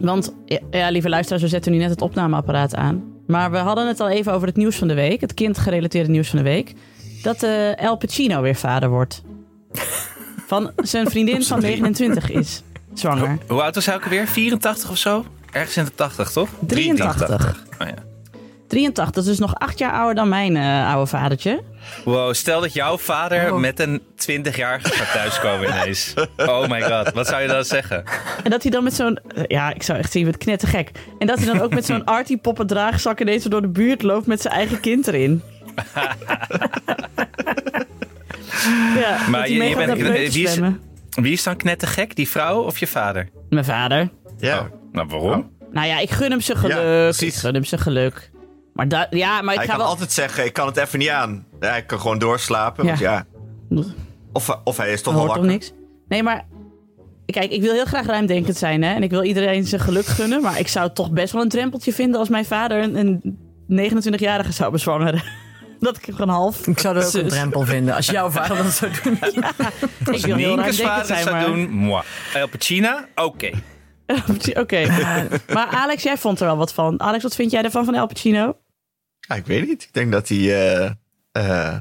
Want, ja, lieve luisteraars, we zetten nu net het opnameapparaat aan. Maar we hadden het al even over het nieuws van de week. Het kindgerelateerde nieuws van de week. Dat eh El Pacino weer vader wordt. Van zijn vriendin van 29 is zwanger. Hoe oud was hij ook alweer? 84 of zo? Ergens in de 80, toch? 83. Oh, ja. 83, dat is dus nog acht jaar ouder dan mijn eh, oude vadertje. Wow, stel dat jouw vader met een 20-jarige gaat thuiskomen ineens. Oh my god, wat zou je dan zeggen? En dat hij dan met zo'n... eh, Ja, ik zou echt zien, met knettergek. En dat hij dan ook met zo'n Artie poppen draagzak ineens door de buurt loopt met zijn eigen kind erin. ja, Maar je, bent, wie, is, wie is dan knettergek? Die vrouw of je vader? Mijn vader. Ja. Oh, nou, waarom? Nou ja, ik gun hem zijn Ja, geluk. ik precies. gun hem zijn geluk. Maar, da- ja, maar ik Hij ga kan wel... altijd zeggen, ik kan het even niet aan. Ja, hij kan gewoon doorslapen. Ja. want ja. Of, of hij is toch wel hoort toch wakker. niks? Nee, maar... Kijk, ik wil heel graag ruimdenkend zijn, hè. En ik wil iedereen zijn geluk gunnen. Maar ik zou het toch best wel een drempeltje vinden... als mijn vader een, een 29-jarige zou bezwangeren. Dat ik gewoon half... Ik zou er ook een drempel vinden als jouw vader dat zou doen. Ik wil heel vader zijn, zou maar... doen, moi. El Pacino, oké. Oké. Maar Alex, jij vond er wel wat van. Alex, wat vind jij ervan van El Pacino? Ja, ik weet niet. Ik denk dat hij, eh, eh,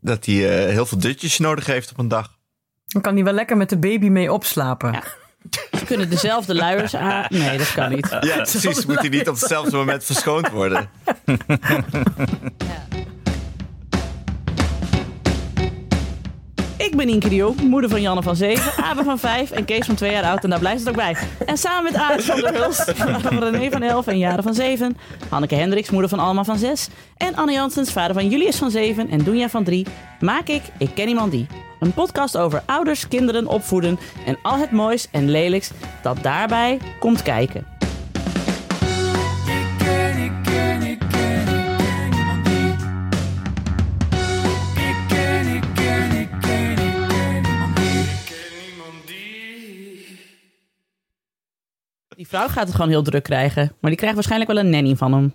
dat hij eh, heel veel dutjes nodig heeft op een dag. Dan kan hij wel lekker met de baby mee opslapen. Ja. Ze kunnen dezelfde luiers aan... Nee, dat kan niet. Ja, precies. Moet hij niet op hetzelfde moment verschoond worden. Ik ben Inke Jong, moeder van Janne van 7, Abe van 5 en Kees van 2 jaar oud. En daar blijft het ook bij. En samen met Alex van der Hulst, René van 11 en Jaren van 7. Hanneke Hendricks, moeder van Alma van 6. En Anne Janssens, vader van Julius van 7 en Doenja van 3. Maak ik Ik Ken Iemand Die. Een podcast over ouders, kinderen, opvoeden en al het moois en lelijks dat daarbij komt kijken. Vrouw gaat het gewoon heel druk krijgen. Maar die krijgt waarschijnlijk wel een nanny van hem.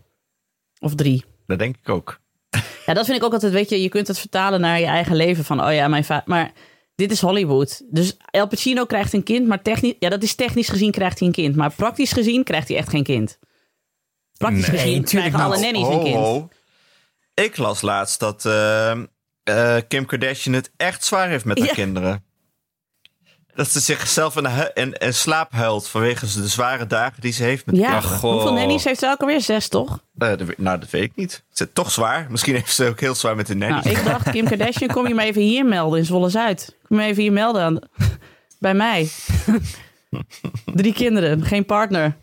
Of drie. Dat denk ik ook. Ja, dat vind ik ook altijd, weet je, je kunt het vertalen naar je eigen leven. Van, oh ja, mijn vader. Maar dit is Hollywood. Dus El Pacino krijgt een kind, maar technisch, ja, dat is technisch gezien krijgt hij een kind. Maar praktisch gezien krijgt hij echt geen kind. Praktisch Nee, gezien krijgen alle nannies een kind. ho. Ik las laatst dat eh, eh, Kim Kardashian het echt zwaar heeft met haar Ja. kinderen. Dat ze zichzelf in, hu- in, in slaap huilt vanwege de zware dagen die ze heeft met Ja, Ach, hoeveel nannies heeft ze ook alweer? Zes, toch? Eh, nou, dat weet ik niet. Is het toch zwaar? Misschien heeft ze ook heel zwaar met de nanny. Nou, ik dacht, Kim Kardashian, kom je maar even hier melden in Zwolle-Zuid. Kom je even hier melden aan, bij mij. Drie kinderen, geen partner.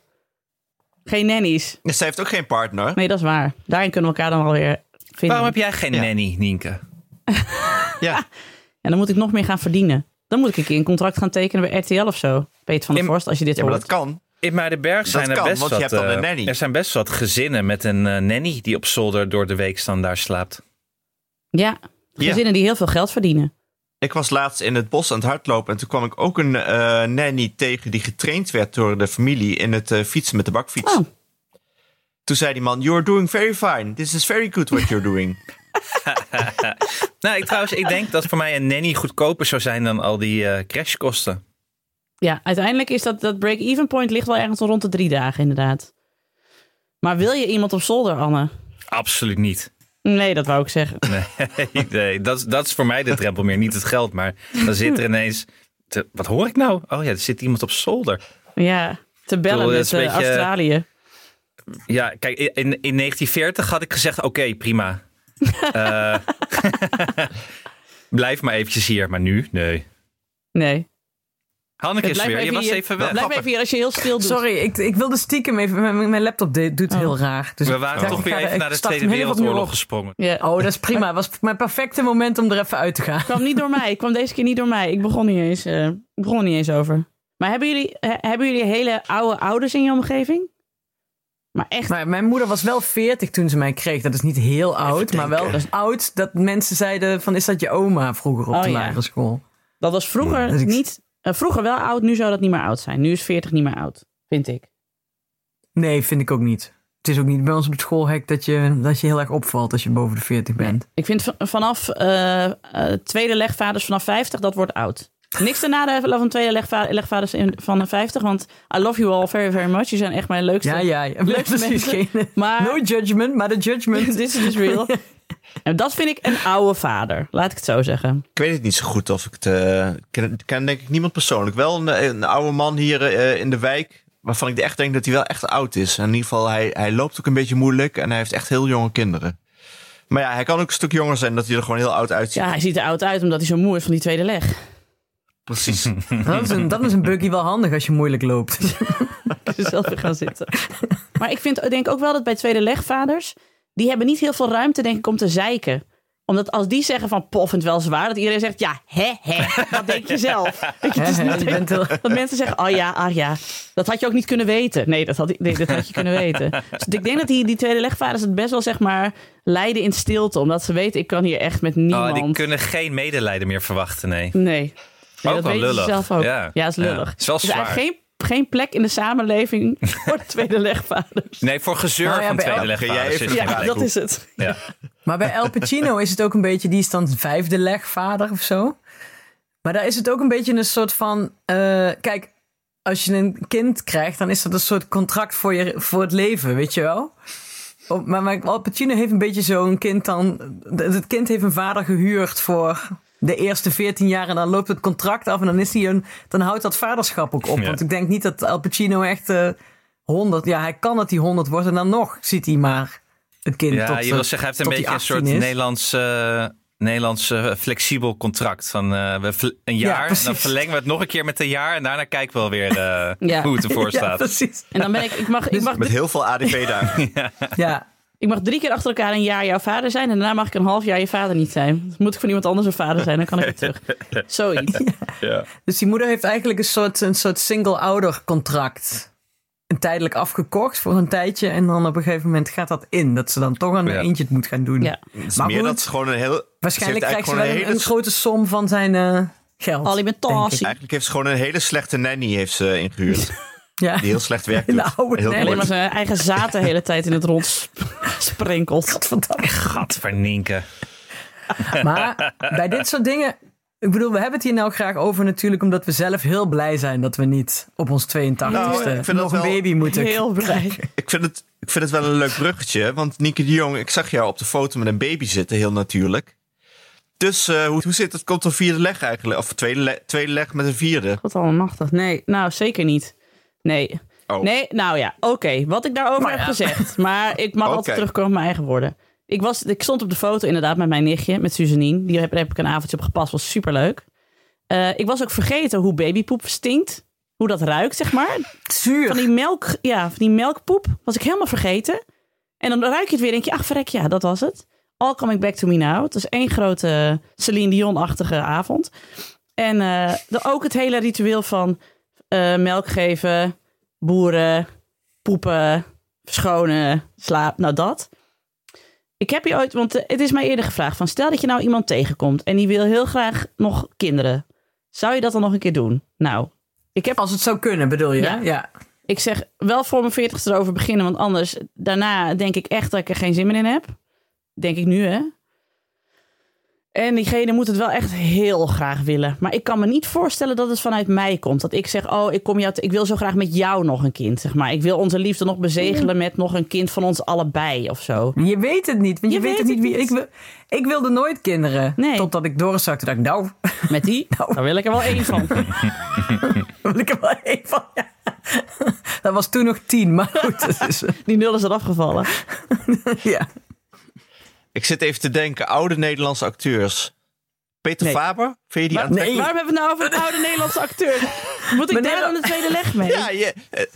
Geen nannies. Ze heeft ook geen partner. Nee, dat is waar. Daarin kunnen we elkaar dan wel weer vinden. Waarom heb jij geen Ja. nanny, Nienke? Ja. En dan moet ik nog meer gaan verdienen. Dan moet ik een keer een contract gaan tekenen bij RTL of zo. Peter van der Vorst, als je dit ja, maar hoort. dat kan. In Muidenberg zijn er kan, best want je wat... hebt dan eh, een nanny. er zijn best wat gezinnen met een eh, nanny die op zolder door de week standaard slaapt. Ja, Ja. gezinnen die heel veel geld verdienen. Ik was laatst in het bos aan het hardlopen en toen kwam ik ook een eh, nanny tegen die getraind werd door de familie in het eh, fietsen met de bakfiets. Oh, Toen zei die man, you're doing very fine. This is very good what you're doing. Nou, ik, trouwens, ik denk dat voor mij een nanny goedkoper zou zijn dan al die eh, crashkosten. ja, uiteindelijk is dat, dat break-even point ligt wel ergens rond de drie dagen inderdaad. Maar wil je iemand op zolder, Anne? Absoluut niet. Nee, dat wou ik zeggen. Nee, nee dat, is- dat is voor mij de drempel meer. Niet het geld, maar dan zit er ineens... te- wat hoor ik nou? Oh ja, er zit iemand op zolder. Ja, te bellen bedoel, met eh, beetje- Australië. Ja, kijk, in, in 1940 had ik gezegd, oké, prima. Eh, blijf maar eventjes hier, maar nu, nee. Nee. Hanneke is Blijf weer, je even was hier- even weg. Blijf even hier als je heel stil doet. Sorry, ik, ik wilde stiekem even... Mijn, mijn laptop de- doet Oh. heel raar. Dus We ik waren toch ik weer even ik naar de Tweede Wereldoorlog gesprongen. Ja. Oh, dat is prima. Het was mijn perfecte moment om er even uit te gaan. Het kwam niet door mij. Het kwam deze keer niet door mij. Ik begon niet eens, eh, ik begon niet eens over. Maar hebben jullie, hebben jullie hele oude ouders in je omgeving? Maar echt, Maar mijn moeder was wel 40 toen ze mij kreeg. Dat is niet heel oud, maar wel oud dat mensen zeiden van is dat je oma vroeger op Oh, de ja. lagere school. dat was vroeger ik- niet... eh, vroeger wel oud, nu zou dat niet meer oud zijn. Nu is 40 niet meer oud, vind ik. Nee, vind ik ook niet. Het is ook niet bij ons op het schoolhek dat je, dat je heel erg opvalt als je boven de 40 bent. Ik vind vanaf eh, eh, tweede legvaders vanaf 50, dat wordt oud. Niks te nadelen van tweede legva- legvaders in- van de 50, want I love you all very, very much. Je zijn echt mijn leukste. Ja, ja. ja. Leukste Precies. mensen. Geen, Maar no judgment, maar de judgment. this is real. En dat vind ik een oude vader, laat ik het zo zeggen. Ik weet het niet zo goed of ik het... ik ken, denk ik niemand persoonlijk. Wel een, een oude man hier eh, in de wijk... waarvan ik echt denk dat hij wel echt oud is. En in ieder geval, hij, hij loopt ook een beetje moeilijk... en hij heeft echt heel jonge kinderen. Maar ja, hij kan ook een stuk jonger zijn... dat hij er gewoon heel oud uitziet. Ja, hij ziet er oud uit omdat hij zo moe is van die tweede leg. Precies. Dat is een, dat is een buggy wel handig als je moeilijk loopt. Ik er zelf weer gaan zitten. Maar ik vind, denk ook wel dat bij tweede legvaders... die hebben niet heel veel ruimte, denk ik, om te zeiken. Omdat als die zeggen van, pof, vind het wel zwaar... dat iedereen zegt, ja, hè, hè. Wat denk je zelf? Weet je, het is Hè, hè, niet je bent heel- Dat mensen zeggen, oh ja, ah ja. Dat had je ook niet kunnen weten. Nee, dat had, nee, dat had je kunnen weten. Dus ik denk dat die, die tweede legvaders het best wel, zeg maar... leiden in stilte. Omdat ze weten, ik kan hier echt met niemand... Oh, die kunnen geen medelijden meer verwachten, nee. Nee. Nee Ook dat lullig. zelf ook. Ja. Ja, is lullig. Ja, is wel Er zwaar. geen, geen plek in de samenleving voor de tweede legvaders. Nee, voor gezeur Nou ja, van tweede elke- legvaders jij Ja, dat is het. Ja. Maar bij El Pacino is het ook een beetje, die is dan vijfde legvader of zo. Maar daar is het ook een beetje een soort van, eh, kijk, als je een kind krijgt, dan is dat een soort contract voor, je, voor het leven, weet je wel? Maar, maar Al Pacino heeft een beetje zo'n kind dan, het kind heeft een vader gehuurd voor de eerste 14 jaar en dan loopt het contract af en dan is hij een, dan houdt dat vaderschap ook op. Ja. Want ik denk niet dat Al Pacino echt eh 100, ja, hij kan dat hij 100 wordt en dan nog ziet hij maar het kind Ja, tot, je eh, wil zeggen, hij heeft een beetje een soort 18 is. Nederlands, eh, Nederlands flexibel contract. Van eh, we een Ja, jaar, dan verlengen we het nog een keer met een jaar. En daarna kijken we wel weer eh, Ja. hoe het ervoor Ja, staat. precies. En dan ben ik, ik mag, ik mag, Met heel veel ADV daar. Ja, ik mag drie keer achter elkaar een jaar jouw vader zijn. En daarna mag ik een half jaar je vader niet zijn. Dus moet ik van iemand anders een vader zijn, dan kan ik weer terug. Zoiets. Ja. dus die moeder heeft eigenlijk een soort, een soort single-ouder contract. Een tijdelijk afgekocht voor een tijdje. En dan op een gegeven moment gaat dat in. Dat ze dan toch aan Ja. eentje het moet gaan doen. Ja. Het is Maar meer goed, dat ze gewoon een heel... Waarschijnlijk ze krijgt ze wel een, grote som van zijn eh, geld. Alimentatie. Eigenlijk heeft ze gewoon een hele slechte nanny heeft ze ingehuurd. Ja. Die heel slecht werk Hele doet. oude Heel. Alleen maar zijn eigen zaad de hele tijd in het rond sp- sprenkelt. Gadverdamme. Gat verninken. Maar bij dit soort dingen... Ik bedoel, we hebben het hier nou graag over natuurlijk... omdat we zelf heel blij zijn dat we niet op ons 82ste Nou, ik vind nog een wel baby moeten Heel blij. Ik vind, het, ik vind het wel een leuk bruggetje. Want Nieke de Jong, ik zag jou op de foto met een baby zitten, heel natuurlijk. Dus eh, hoe, hoe zit het? Komt er vierde leg eigenlijk? Of tweede, le- tweede leg met een vierde? Wat allemachtig. Nee, nou zeker niet. Nee. Oh. Nee, nou ja, oké. Wat ik daarover Maar heb ja. gezegd. Maar ik mag altijd terugkomen op mijn eigen woorden. Ik, was, ik stond op de foto inderdaad met mijn nichtje, met Suzanine. Die heb, daar heb ik een avondje op gepast, was superleuk. Eh ik was ook vergeten hoe babypoep stinkt. Hoe dat ruikt, zeg maar. Zuur. Van die, melk, ja, van die melkpoep was ik helemaal vergeten. En dan ruik je het weer en denk je, ach verrek, ja, dat was het. All Coming Back to Me Now. Het was één grote Celine Dion-achtige avond. En eh, de, ook het hele ritueel van eh, melk geven, boeren, poepen, verschonen, slaap, nou dat. Ik heb je ooit, want eh, het is mij eerder gevraagd van stel dat je nou iemand tegenkomt en die wil heel graag nog kinderen. Zou je dat dan nog een keer doen? Nou, ik heb Als het zou kunnen, bedoel je? Ja. ja. ik zeg wel voor mijn veertigste erover beginnen, want anders daarna denk ik echt dat ik er geen zin meer in heb. Denk ik nu, hè? En diegene moet het wel echt heel graag willen. Maar ik kan me niet voorstellen dat het vanuit mij komt. Dat ik zeg, oh, ik, kom jou te- ik wil zo graag met jou nog een kind, zeg maar. Ik wil onze liefde nog bezegelen met nog een kind van ons allebei of zo. Je weet het niet, want je, Je weet, weet het niet wie. Ik, wil, ik wilde nooit kinderen. Nee. Totdat ik doorzakte. dacht ik, nou, Met die, Nou. daar wil ik er wel één van. daar wil ik er wel één van. Ja. Dat was toen nog tien, maar goed. Dat is, Die nul is eraf gevallen. ja. Ik zit even te denken, oude Nederlandse acteurs. Peter Nee. Faber? Vind je die Maar, aantrekkelijk? Waarom hebben we het nou over een oude Nederlandse acteur? Moet ik daar dan de tweede leg mee? Ja, je,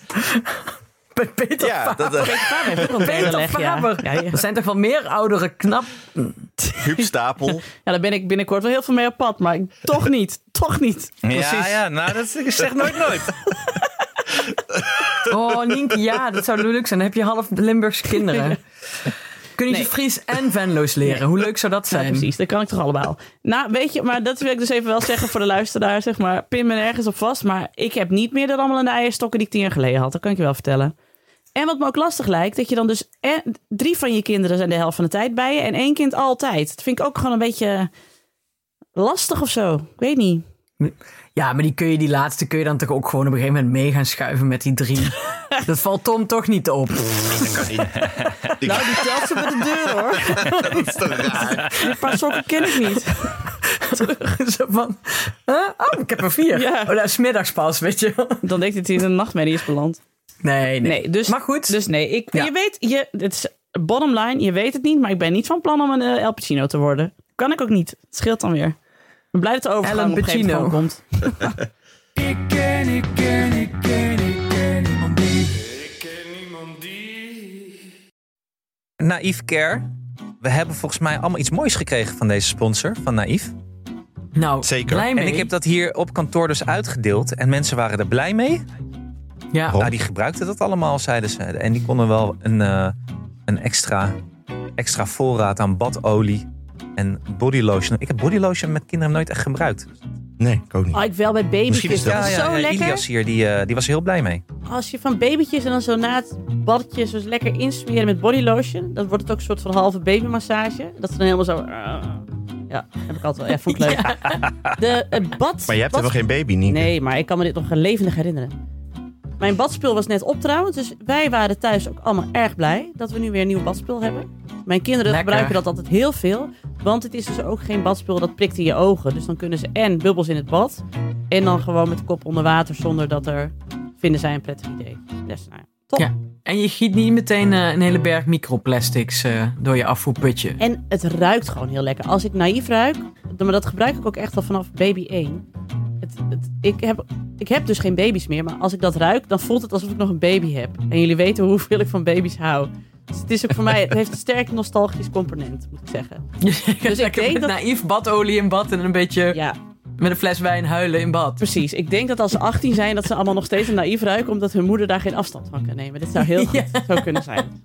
Pe- Peter ja Faber. dat, eh, Peter Faber heeft ook een tweede Peter leg, ja. Faber. Ja, ja. Er zijn toch wel meer oudere knap... Huub Stapel. Ja, daar ben ik binnenkort wel heel veel mee op pad, maar ik- toch niet. Toch niet. Ja, ja, nou, dat ik zeg nooit nooit. Oh, Nienke, ja, dat zou leuk zijn. Dan heb je half Limburgse kinderen. Kun je Nee. ze Fries en Venlo's leren? Hoe leuk zou dat Ja, zijn? precies. Dat kan ik toch allemaal. Nou, weet je, maar dat wil ik dus even wel zeggen voor de luisteraar, zeg maar. Pin me ergens op vast, maar ik heb niet meer de rammelende eierstokken die ik tien jaar geleden had. Dat kan ik je wel vertellen. En wat me ook lastig lijkt, dat je dan dus... eh, drie van je kinderen zijn de helft van de tijd bij je en één kind altijd. Dat vind ik ook gewoon een beetje lastig of zo. Ik weet niet. Ja, maar die kun je die laatste kun je dan toch ook gewoon op een gegeven moment mee gaan schuiven met die drie. dat valt Tom toch niet op. Dat kan niet. Die- Nou, die telt ze bij de deur hoor. dat is toch raar? Dit paar sokken ken ik niet. Zo van, huh? oh, ik heb er vier. Ja. Oh, dat is middags pas, weet je. Dan denkt hij dat hij in een nachtmerrie is beland. Nee, nee. Nee, dus, Maar goed. Dus nee, ik, Ja. je weet, je, het is bottom line, je weet het niet, maar ik ben niet van plan om een eh, El Pacino te worden. Kan ik ook niet. Het scheelt dan weer. Ik ben blij dat de overgang Ellen een Pacino. komt. Ik ken, ik ken, ik ken, ik ken niemand die. Naïef Care. We hebben volgens mij allemaal iets moois gekregen van deze sponsor, van Naïef. Nou, Zeker. blij mee. En ik heb dat hier op kantoor dus uitgedeeld. En mensen waren er blij mee. Ja. Nou, die gebruikten dat allemaal, zeiden ze. En die konden wel een, eh, een extra, extra voorraad aan badolie en bodylotion. Ik heb bodylotion met kinderen nooit echt gebruikt. Nee, ik ook niet. Oh, ik wel bij babytjes. Misschien is dat- dat is ja, zo ja, lekker. Ilias hier, die, eh, die was er heel blij mee. Als je van babytjes en dan zo na het badje zo lekker insmeren met body lotion, dan wordt het ook een soort van halve babymassage. Dat ze dan helemaal zo... ah. ja, heb ik altijd wel. Ja, vond ik leuk. De eh, bad... Maar je hebt bad- helemaal geen baby, niet? Nee, maar ik kan me dit nog levendig herinneren. Mijn badspul was net op trouwens, dus wij waren thuis ook allemaal erg blij dat we nu weer een nieuw badspul hebben. Mijn kinderen Lekker. gebruiken dat altijd heel veel, want het is dus ook geen badspul dat prikt in je ogen. Dus dan kunnen ze en bubbels in het bad en dan gewoon met de kop onder water zonder dat er, vinden zij een prettig idee. Dus nou, top. Ja. En je giet niet meteen eh, een hele berg microplastics eh, door je afvoerputje. En het ruikt gewoon heel lekker. Als ik naïef ruik, maar dat gebruik ik ook echt al vanaf baby 1. Het, het, ik, heb, ik heb dus geen baby's meer, maar als ik dat ruik, dan voelt het alsof ik nog een baby heb. En jullie weten hoeveel ik van baby's hou. Dus het is ook voor mij, het heeft een sterk nostalgisch component, moet ik zeggen. Dus ik ik denk met dat- naïef badolie in bad en een beetje Ja, met een fles wijn huilen in bad. precies. Ik denk dat als ze 18 zijn, dat ze allemaal nog steeds een naïef ruiken, omdat hun moeder daar geen afstand van kan nemen. Dit zou heel goed zo kunnen zijn.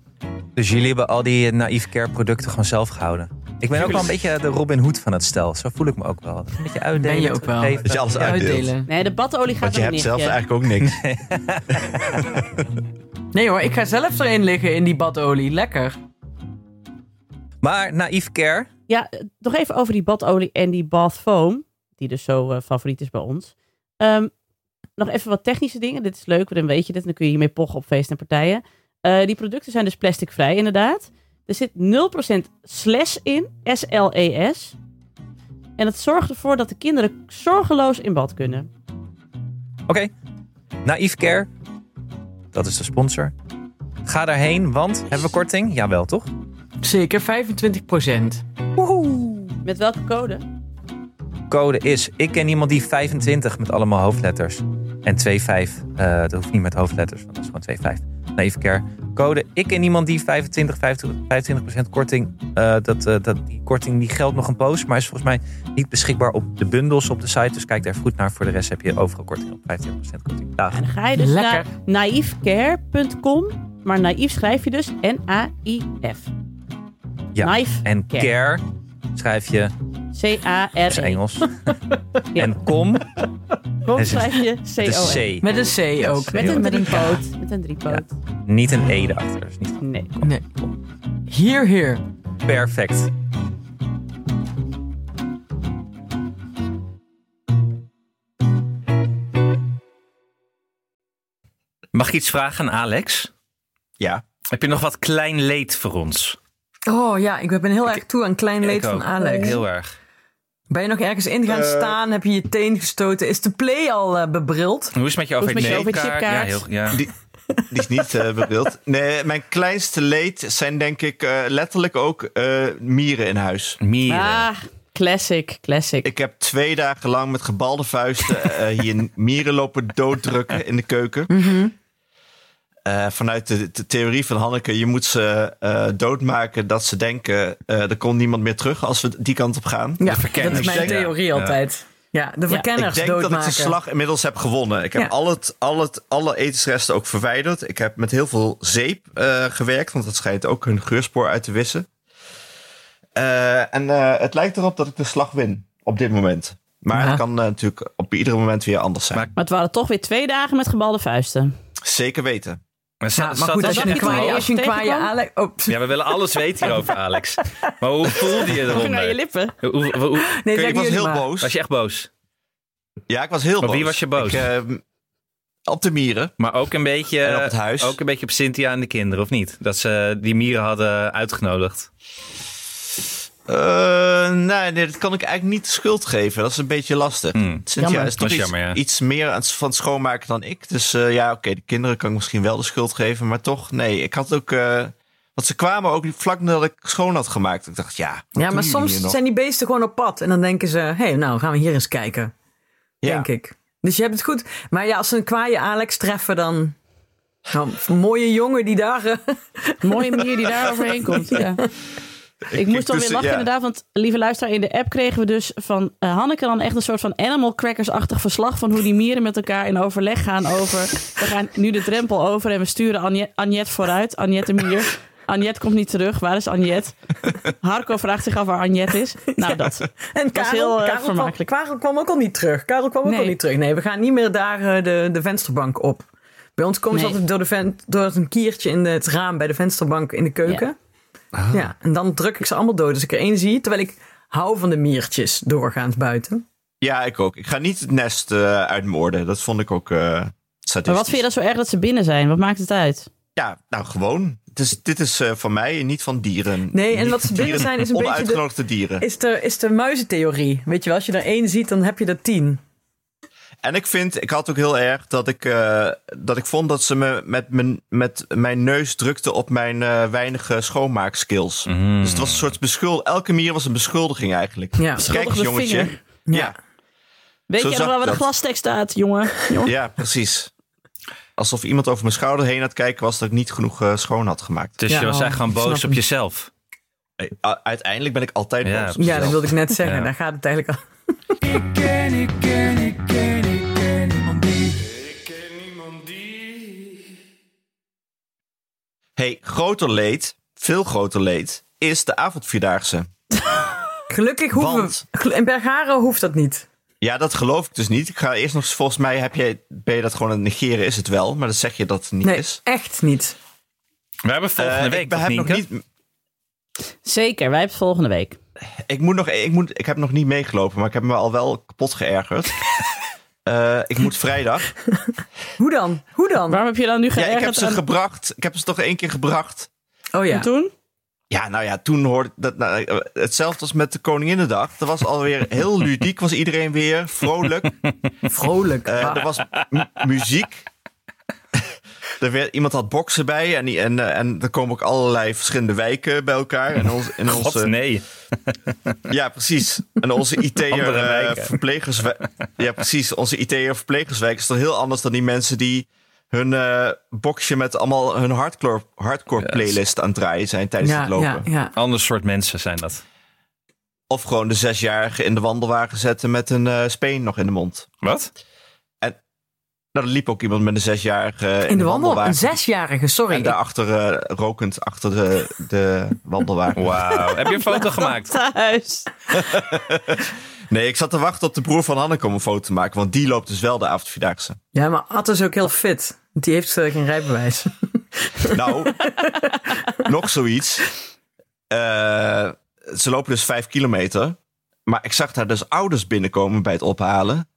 Dus jullie hebben al die Naïef Care producten gewoon zelf gehouden. Ik ben ook wel een beetje de Robin Hood van het stel. Zo voel ik me ook wel. Een beetje uitdelen. Ben je ook wel. Dat je alles uitdeelt. Uitdelen. Nee, de badolie gaat Want je hebt zelf eigenlijk ook niks. Nee hoor, ik ga zelf erin liggen in die badolie. Lekker. Maar Naïef Care. Ja, eh, nog even over die badolie en die bath foam. Die dus zo eh, favoriet is bij ons. Ehm, nog even wat technische dingen. Dit is leuk, want dan weet je dit. Dan kun je hiermee pochen op feesten en partijen. Eh, die producten zijn dus plasticvrij inderdaad. Er zit 0% slash in. S-L-E-S. En het zorgt ervoor dat de kinderen zorgeloos in bad kunnen. Oké. Naïef Care. Dat is de sponsor. Ga daarheen, want hebben we korting? Jawel, toch? Zeker 25 procent. Met welke code? Code is, ik ken iemand die 25 met allemaal hoofdletters. En 25, eh dat hoeft niet met hoofdletters, want dat is gewoon 25. Naïef Care. Code, ik ken iemand die 25, 25, 25% korting. eh, dat, eh, dat, die korting die geldt nog een poos, maar is volgens mij niet beschikbaar op de bundels op de site. Dus kijk daar even goed naar. Voor de rest heb je overal korting op 25% korting. Dag. En dan ga je dus Lekker. naar naïefcare.com. Maar naïef schrijf je dus N-A-I-F. Ja. En Care. care schrijf je, C-A-R-E. dat is Engels. Ja. En kom, Kom schrijf je C-O-M. C. Met een C ook. Met een driepoot. Met een driepoot. Niet een E erachter. Dus niet Nee. Nee. Hier, hier. perfect. Mag ik iets vragen aan Alex? Ja. Heb je nog wat klein leed voor ons? Oh ja, ik ben heel erg toe aan klein leed Ik van. Alex. Heel erg. Ben je nog ergens in gaan staan? Heb je je teen gestoten? Is de play al eh, bebrild? Hoe is het met je overheidkaart? Ja, heel, ja. Die, die is niet eh bebeeld. Nee, mijn kleinste leed zijn denk ik eh, letterlijk ook eh, mieren in huis. Mieren. Ah, classic, classic. Ik heb twee dagen lang met gebalde vuisten eh, hier mieren lopen dooddrukken in de keuken. Eh, vanuit de, de theorie van Hanneke, je moet ze eh, doodmaken dat ze denken, eh, er komt niemand meer terug als we die kant op gaan. Ja, dat verkenners. is mijn theorie Ja. altijd. Ja, de Ja. verkenners Ik denk doodmaken. dat ik de slag inmiddels heb gewonnen. Ik heb Ja. al het, al het, alle etensresten ook verwijderd. Ik heb met heel veel zeep eh, gewerkt, want dat schijnt ook hun geurspoor uit te wissen. Eh, en eh, het lijkt erop dat ik de slag win op dit moment. Maar Ja. het kan natuurlijk op ieder moment weer anders zijn. Maar- Maar het waren toch weer twee dagen met gebalde vuisten. Zeker weten. Maar, Ja, zat- maar zat goed, als je een kwaaie, als je kwaaie? Alex... Oh, Ja, we willen alles weten hierover, Alex. Maar hoe voelde je Ging naar je eronder? lippen. Hoe, hoe, hoe- nee, ik was heel maar. boos. was je echt boos? Ja, ik was heel Op boos. wie was je boos? Ik, eh, op de mieren. Maar ook een beetje, En op het huis. ook een beetje op Cynthia en de kinderen, of niet? Dat ze die mieren hadden uitgenodigd. Eh, nee, nee, dat kan ik eigenlijk niet de schuld geven. Dat is een beetje lastig. Hmm. Cynthia Jammer. is toch is iets, jammer, ja. iets meer aan het, van het schoonmaken dan ik. Dus eh, ja, oké, de kinderen kan ik misschien wel de schuld geven. Maar toch, nee, ik had ook... eh, want ze kwamen ook vlak nadat ik schoon had gemaakt. Ik dacht, ja, Ja, maar soms zijn die beesten gewoon op pad. En dan denken ze, hé, hey, nou gaan we hier eens kijken. Ja. Denk ik. Dus je hebt het goed. Maar ja, als ze een kwaaie Alex treffen, dan... Nou, een mooie jongen die daar... Mooie manier die daar overheen komt. Ja. Ik moest toch dus, weer lachen ja. inderdaad, want lieve luisteraar, in de app kregen we dus van eh, Hanneke dan echt een soort van animal crackers-achtig verslag van hoe die mieren met elkaar in overleg gaan over, we gaan nu de drempel over en we sturen Anje- Anjet vooruit, Anjet de mier. Anjet komt niet terug, waar is Anjet? Harco vraagt zich af waar Anjet is. Nou, dat. En Karel, heel, eh, Karel, kwam. Karel kwam ook al niet terug. Karel kwam ook Nee. al niet terug. Nee, we gaan niet meer daar eh, de, de vensterbank op. Bij ons komen ze Nee. altijd door, de door een kiertje in het raam bij de vensterbank in de keuken. Ja. En dan druk ik ze allemaal dood als ik er één zie. Terwijl ik hou van de miertjes doorgaans buiten. Ja, ik ook. Ik ga niet het nest eh uitmoorden. Dat vond ik ook eh sadistisch. Maar wat vind je dat zo erg dat ze binnen zijn? Wat maakt het uit? Ja, nou gewoon. Dus dit is eh, van mij en niet van dieren. Nee, en Niet wat ze binnen dieren- zijn is een beetje de- Onuitgenodigde dieren. Is de, is de muizentheorie. Weet je wel, als je er één ziet, dan heb je er tien. En ik vind, ik had ook heel erg dat ik, eh, dat ik vond dat ze me met mijn, met mijn neus drukte op mijn eh, weinige schoonmaakskills. Mhm. Dus het was een soort beschuldiging. Elke mier was een beschuldiging eigenlijk. Ja. Kijk eens, jongetje. vinger. Ja. Weet Zo je nog wel waar de dat. glastekst staat, jongen? jongen? ja, precies. Alsof iemand over mijn schouder heen aan het kijken was dat ik niet genoeg eh, schoon had gemaakt. Dus Ja, je was oh, eigenlijk gewoon snap boos op jezelf. Uiteindelijk ben ik altijd Ja, boos. op Ja, dat wilde ik net zeggen. Ja. Daar gaat het eigenlijk al. Ik ken, ik ken, ik ken Hey, groter leed, veel groter leed, is de avondvierdaagse. Gelukkig hoeven Want- we... In Bergharen hoeft dat niet. Ja, dat geloof ik dus niet. Ik ga eerst nog, volgens mij heb jij, ben je dat gewoon aan het negeren, is het wel. Maar dan zeg je dat het niet Nee, is. echt niet. We hebben volgende Eh, week ik, toch, heb nog niet, Zeker, wij hebben het volgende week. ik, moet nog, ik, moet, ik heb nog niet meegelopen, maar ik heb me al wel kapot geërgerd. Eh, ik moet vrijdag. Hoe dan? Hoe dan? Waarom heb je dan nu Ja, geërgerd? ik heb ze aan- gebracht. Ik heb ze toch één keer gebracht. Oh ja. En toen? Ja, nou ja, toen hoorde dat nou, eh, hetzelfde als met de Koninginnedag. Er was alweer heel ludiek, was iedereen weer vrolijk. Vrolijk. Eh, Ah. er was mu- muziek. Er werd, iemand had boksen bij en, die- en, eh, en er komen ook allerlei verschillende wijken bij elkaar. En ons, in God, onze, nee. Ja, precies. En onze IT'er eh, verplegerswijk. Ja, precies. Onze IT'er verplegerswijk is toch heel anders dan die mensen die hun eh boxje met allemaal hun hardcore, hardcore Yes. playlist aan het draaien zijn tijdens ja, het lopen. ja, ja. Ander soort mensen zijn dat. Of gewoon de zesjarige in de wandelwagen zetten met een eh, speen nog in de mond. Wat? Nou, er liep ook iemand met een zesjarige in, In de wandel, wandelwagen. een zesjarige, sorry. En daarachter eh, rokend achter de, de wandelwagen. Wauw. Heb je een foto gemaakt? Thuis. Nee, ik zat te wachten op de broer van Hanneke om een foto te maken. Want die loopt dus wel de avondvierdaagse. Ja, maar Ad is ook heel fit. Die heeft eh, geen rijbewijs. Nou, nog zoiets. Eh, ze lopen dus vijf kilometer. Maar ik zag daar dus ouders binnenkomen bij het ophalen.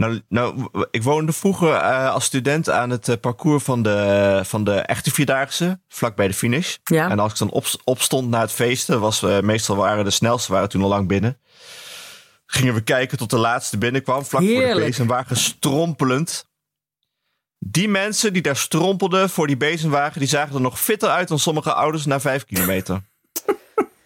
Nou, nou ik woonde vroeger eh, als student aan het eh, parcours van de, van de echte Vierdaagse. Vlak bij de finish. Ja. En als ik dan op, opstond na het feesten, was, eh, meestal waren de snelste waren toen al lang binnen. Gingen we kijken tot de laatste binnenkwam, vlak voor de bezemwagen, strompelend. Die mensen die daar strompelden voor die bezemwagen, die zagen er nog fitter uit dan sommige ouders na vijf kilometer.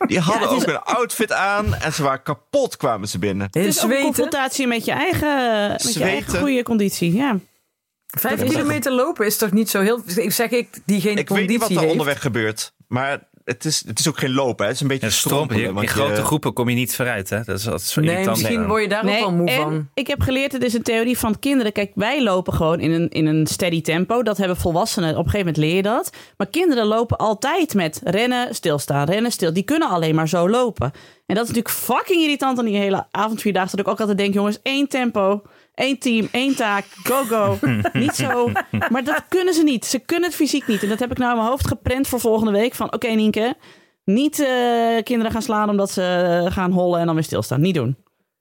Die hadden is- ook een outfit aan en ze waren kapot kwamen ze binnen. Het is een confrontatie met je eigen, met je eigen goede conditie. Ja. Vijf kilometer lopen is toch niet zo heel... Ik zeg ik, die geen Ik weet conditie niet wat er heeft. onderweg gebeurt, maar het is, het is ook geen lopen. Hè. Het is een beetje Ja, strompelen. In grote je- groepen kom je niet vooruit. Hè? Dat is altijd zo Nee, irritant. misschien word je daar ook wel moe en van. ik heb geleerd, het is een theorie van kinderen. Kijk, wij lopen gewoon in een, in een steady tempo. Dat hebben volwassenen, op een gegeven moment leer je dat. Maar kinderen lopen altijd met rennen, stilstaan, rennen, stil. Die kunnen alleen maar zo lopen. En dat is natuurlijk fucking irritant aan die hele avondvierdaagse. Dat ik ook altijd denk, jongens, één tempo, één team, één taak, go, go. niet zo. Maar dat kunnen ze niet. Ze kunnen het fysiek niet. En dat heb ik nou in mijn hoofd geprent voor volgende week. Van, oké Nienke, niet eh, kinderen gaan slaan omdat ze eh, gaan hollen en dan weer stilstaan. Niet doen.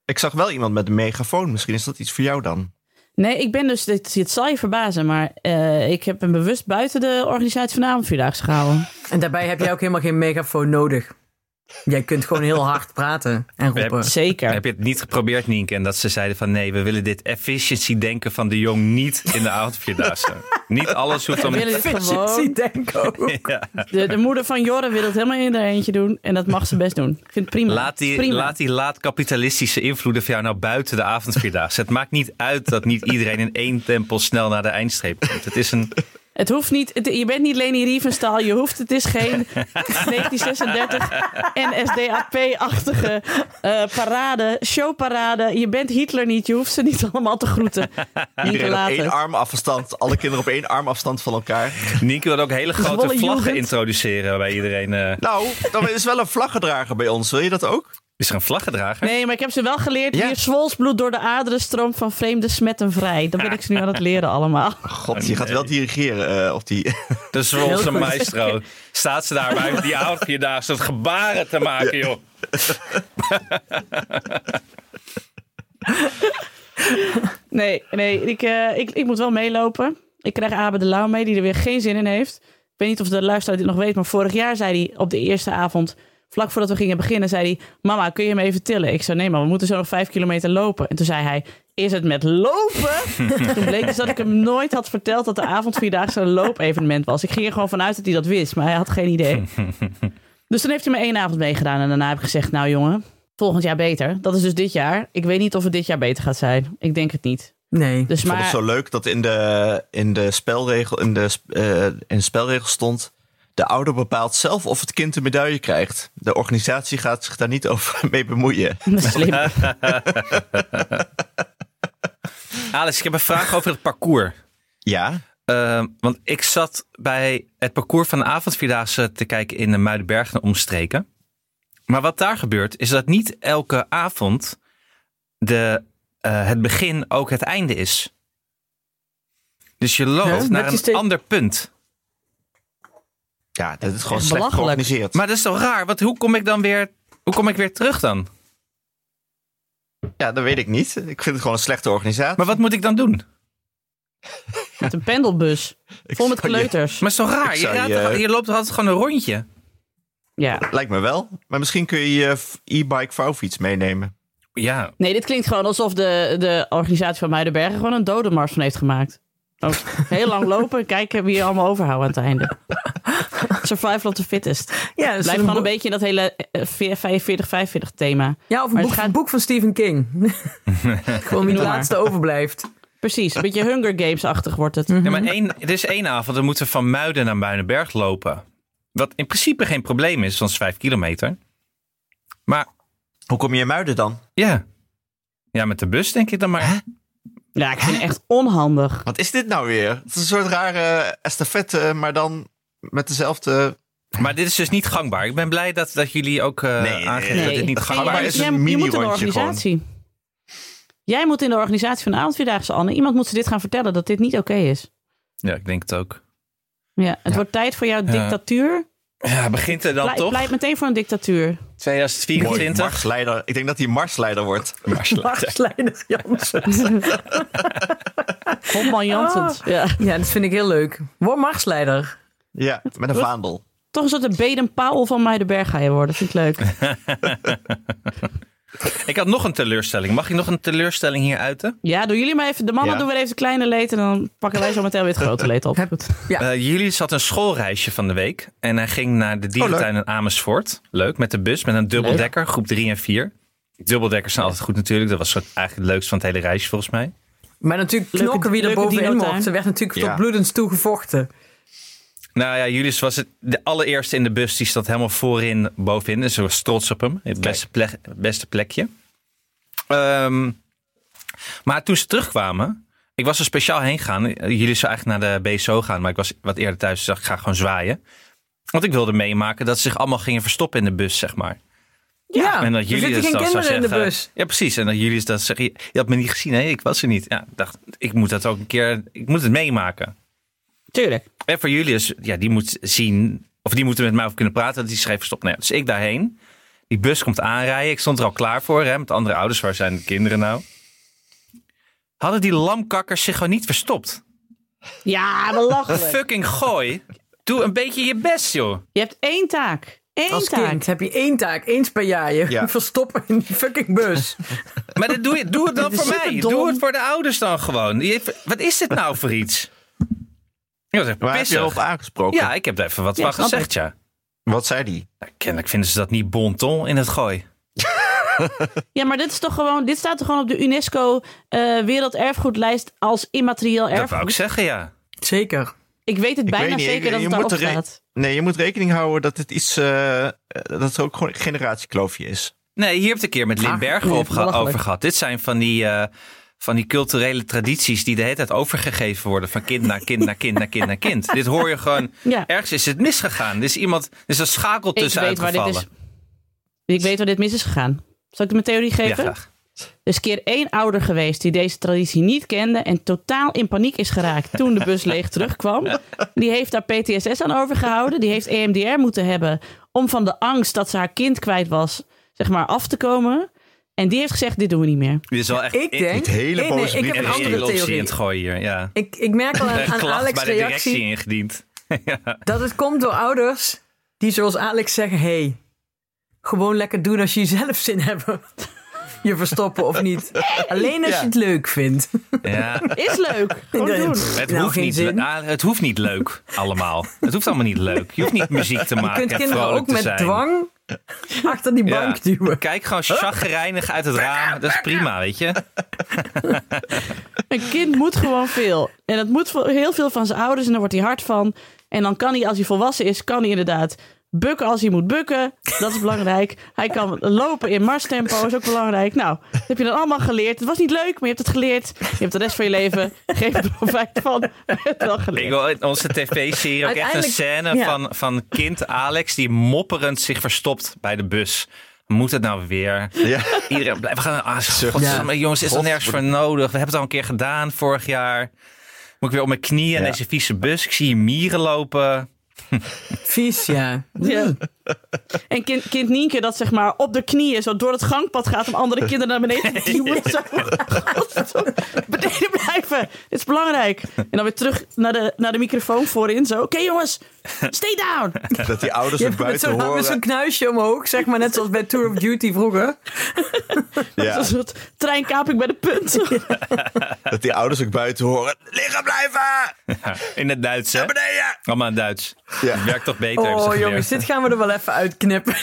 Ik zag wel iemand met een megafoon. Misschien is dat iets voor jou dan. Nee, ik ben dus, dit, het zal je verbazen, maar eh, ik heb hem bewust buiten de organisatie van de avondvierdaagse gehouden. En daarbij heb jij ook helemaal geen megafoon nodig. Jij kunt gewoon heel hard praten en roepen. Zeker. Heb je het niet geprobeerd, Nienke? En dat ze zeiden van nee, we willen dit efficiency denken van de jong niet in de avondvierdaagse. niet alles hoeft om... We willen gewoon. Efficiency denk ook. Ja. De, de moeder van Jorre wil het helemaal in haar eentje doen en dat mag ze best doen. Ik vind het prima. Laat die, Prima. laat die laat-kapitalistische invloeden van jou nou buiten de avondvierdaagse. Het maakt niet uit dat niet iedereen in één tempo snel naar de eindstreep komt. Het is een... Het hoeft niet, het- je bent niet Leni Riefenstahl, je hoeft, het is geen 1936 NSDAP-achtige eh, parade, showparade. Je bent Hitler niet, je hoeft ze niet allemaal te groeten. Niet Iedereen op laten. één arm afstand. Alle kinderen op één arm afstand van elkaar. Nienke wil ook hele grote Zwolle vlaggen Jugend. introduceren bij iedereen. eh. Nou, dan is wel een vlaggedrager bij ons. Wil je dat ook? Is er een vlaggedrager? Nee, maar ik heb ze wel geleerd. Ja. Hier zwolsbloed door de aderen stroomt van vreemde smetten vrij. Dan ben ik ze nu aan het leren allemaal. God, je gaat wel dirigeren. eh, of die... De Zwolse maestro. Staat ze daar bij die avondvierdaagse het gebaren te maken, joh. Nee, nee ik, eh, ik, ik moet wel meelopen. Ik krijg Abe de Lauw mee, die er weer geen zin in heeft. Ik weet niet of de luisteraar dit nog weet, maar vorig jaar zei hij op de eerste avond, vlak voordat we gingen beginnen, zei hij: Mama, kun je me even tillen? Ik zei: Nee, maar we moeten zo nog vijf kilometer lopen. En toen zei hij: Is het met lopen? toen bleek dus dat ik hem nooit had verteld dat de avondvierdaagse een loopevenement was. Ik ging er gewoon vanuit dat hij dat wist, maar hij had geen idee. dus toen heeft hij me één avond meegedaan en daarna heb ik gezegd: Nou jongen, volgend jaar beter. Dat is dus dit jaar. Ik weet niet of het dit jaar beter gaat zijn. Ik denk het niet. Nee. Dus Ik vond maar, het zo leuk dat in de, in de, spelregel, in de, eh, in de spelregel stond... De ouder bepaalt zelf of het kind de medaille krijgt. De organisatie gaat zich daar niet over mee bemoeien. Slim. Alice, ik heb een vraag over het parcours. Ja, Eh, want ik zat bij het parcours van de avondvierdaagse te kijken in de Muidenberg en omstreken. Maar wat daar gebeurt, is dat niet elke avond de, eh, het begin ook het einde is. Dus je loopt Huh? naar een de- ander punt. Ja dat is gewoon Echt slecht georganiseerd. Maar dat is toch raar? Want hoe kom ik dan weer, hoe kom ik weer terug dan? Ja, dat weet ik niet. Ik vind het gewoon een slechte organisatie. Maar wat moet ik dan doen? Met een pendelbus. Vol met je- kleuters. Maar toch raar? Je, loopt altijd gewoon een rondje? Ja. Lijkt me wel. Maar misschien kun je je e-bike vouwfiets meenemen. Ja, Nee, dit klinkt gewoon alsof de, de organisatie van Muidenbergen gewoon een dodenmars van heeft gemaakt. Ook heel lang lopen en kijken wie je allemaal overhouden aan het einde. Survival of the fittest. Ja, dus Blijf gewoon een beetje in dat hele eh, 45-45 thema. Ja, of een boek, het gaat- een boek van Stephen King. Gewoon wie de laatste overblijft. Precies, een beetje Hunger Games-achtig wordt het. Ja, maar één, er is één avond, dan moeten we van Muiden naar Muidenberg lopen. Wat in principe geen probleem is, want het is vijf kilometer. Maar Hoe kom je in Muiden dan? ja, ja met de bus denk ik dan maar. Ja, ik vind het echt onhandig. Wat is dit nou weer? Het is een soort rare estafette, maar dan met dezelfde... Maar dit is dus niet gangbaar. Ik ben blij dat, dat jullie ook eh Nee, aangeven nee, dat dit niet gangbaar jij- is jij- een je moet in de mini-rondje organisatie. Jij moet in de organisatie van de avondvierdaagse, Anne. Iemand moet ze dit gaan vertellen dat dit niet oké is. Ja, ik denk het ook. Ja, het wordt tijd voor jouw dictatuur. Ja, begint er dan Pleit, toch? pleit meteen voor een dictatuur. Mooi, 2024. marsleider. Ik denk dat hij marsleider wordt. Marsleider Jansen. Hopman Janssens. Ja. Ja, dat vind ik heel leuk. Word marsleider. Ja, met een vaandel. Toch een soort de Baden Powell van Muidenberg ga je worden. Vind ik leuk. Ik had nog een teleurstelling. Mag ik nog een teleurstelling hier uiten? Ja, doen jullie maar even. De mannen Ja. doen weer even het kleine leed. En dan pakken wij zo meteen weer het grote leed op. Ja. Eh, jullie zat een schoolreisje van de week. En hij ging naar de dierentuin in Amersfoort. Leuk, met de bus, met een dubbeldekker, groep 3 en 4. Dubbeldekkers zijn altijd goed natuurlijk. Dat was soort- eigenlijk het leukste van het hele reisje volgens mij. Maar natuurlijk Leuke- knokken wie er bovenin mocht. Er werd natuurlijk Ja. tot bloedens toe gevochten. Nou ja, Julius was het, de allereerste in de bus. Die zat helemaal voorin, bovenin. Dus ze was trots op hem. Het beste, plek, beste plekje. Ehm, maar toen ze terugkwamen... Ik was er speciaal heen gegaan. Jullie zou eigenlijk naar de BSO gaan. Maar ik was wat eerder thuis. Dus dacht ik ga gewoon zwaaien. Want ik wilde meemaken dat ze zich allemaal gingen verstoppen in de bus, zeg maar. Ja, en dat er jullie zitten dus geen dan zou kinderen in de zeggen- bus. Ja, precies. En dat jullie dat zeggen. Je had me niet gezien, hè? Ik was er niet. Ja, ik dacht, ik moet dat ook een keer... Ik moet het meemaken. Tuurlijk. En voor Julius, ja, die moet zien, of die moeten met mij over kunnen praten, dat hij schreef stop. Nou ja, dus ik daarheen. Die bus komt aanrijden. Ik stond er al klaar voor, hè, met andere ouders. Waar zijn de kinderen nou? Hadden die lamkakkers zich gewoon niet verstopt? Ja, belachelijk. Fucking gooi. Doe een beetje je best, joh. Je hebt één taak. Eén Als taak. kind heb je één taak, eens per jaar. Je Ja. verstoppen in die fucking bus. Maar dat doe, je, doe het dan voor mij. Doe het voor de ouders dan gewoon. Je- Wat is dit nou voor iets? Echt Waar heb je erop aangesproken? Ja, ik heb er even wat Ja, van gezegd, ja. Wat zei die? Nou, Kennelijk vinden ze dat niet bon ton in het gooi. Ja, maar dit is toch gewoon. Dit staat toch gewoon op de UNESCO eh, Werelderfgoedlijst als immaterieel Dat wou ik erfgoed. zeggen, ja. Zeker. Ik weet het Ik bijna weet niet, zeker ik- dat je het moet daarop staat. Nee, je moet rekening houden dat het iets, eh, dat het ook gewoon een generatiekloofje is. Nee, hier heb ik een keer met Lin Ah, nee, op over gehad. Dit zijn van die, eh, van die culturele tradities die de hele tijd overgegeven worden. Van kind naar kind naar kind naar kind naar kind. dit hoor je gewoon. Ja, Ergens is het misgegaan. Er is iemand, er is een schakel tussen uitgevallen. Ik weet waar dit mis is gegaan. Zal ik mijn theorie Ja, geven? Er is keer één ouder geweest die deze traditie niet kende en totaal in paniek is geraakt toen de bus leeg terugkwam. Die heeft daar PTSS aan overgehouden. Die heeft EMDR moeten hebben om van de angst dat ze haar kind kwijt was, zeg maar, af te komen. En die heeft gezegd, dit doen we niet meer. Dit is wel echt Ik denk... Niet hele nee, nee, boze ik heb een andere optie in theorie. het gooien hier. Ja. Ik, ik merk al aan, Alex' bij de directie reactie ingediend. dat het komt door ouders die zoals Alex zeggen... hey, gewoon lekker doen als je jezelf zin hebt. Je verstoppen of niet. Alleen als je het leuk vindt. Ja. Is leuk. Gewoon doen. Het, nou, hoeft niet, ah, het hoeft niet leuk allemaal. Het hoeft allemaal niet leuk. Je hoeft niet muziek te Je maken kunt en kinderen ook met zijn. dwang achter die Ja. bank duwen. Kijk gewoon chagrijnig uit het raam. Dat is prima, weet je. Een kind moet gewoon veel. En het moet heel veel van zijn ouders en daar wordt hij hard van. En dan kan hij, als hij volwassen is, kan hij inderdaad bukken als hij moet bukken. Dat is belangrijk. Hij kan lopen in marstempo, is ook belangrijk. Nou, dat heb je dan allemaal geleerd. Het was niet leuk, maar je hebt het geleerd. Je hebt de rest van je leven geen profijt van. maar Je hebt het wel Ik geleerd. wil in onze tv-serie ook echt een scène ja. van, van kind Alex die mopperend zich verstopt bij de bus. Moet het nou weer? Ja. Iedereen blijft. We gaan. Ah, jongens, is er nergens voor nodig? We hebben het al een keer gedaan vorig jaar. Moet ik weer op mijn knieën in deze vieze bus? Ik zie hier mieren lopen. Vies, ja. Ja. En kind, kind Nienke dat zeg maar op de knieën zo door het gangpad gaat om andere kinderen naar beneden te duwen. Zo. beneden blijven. Dit is belangrijk. En dan weer terug naar de, naar de microfoon voorin. Zo, oké jongens, stay down. Dat die ouders Je buiten zo'n met horen. zo'n knuisje omhoog, zeg maar net zoals bij Tour of Duty vroeger. Ja, Een soort treinkaping bij de punt. dat die ouders ook buiten horen. Liggen blijven! Ja, in het Duits, hè? Naar beneden! Allemaal in Duits. Ja. Werkt toch beter? Oh jongens, dit gaan we er wel even uitknippen.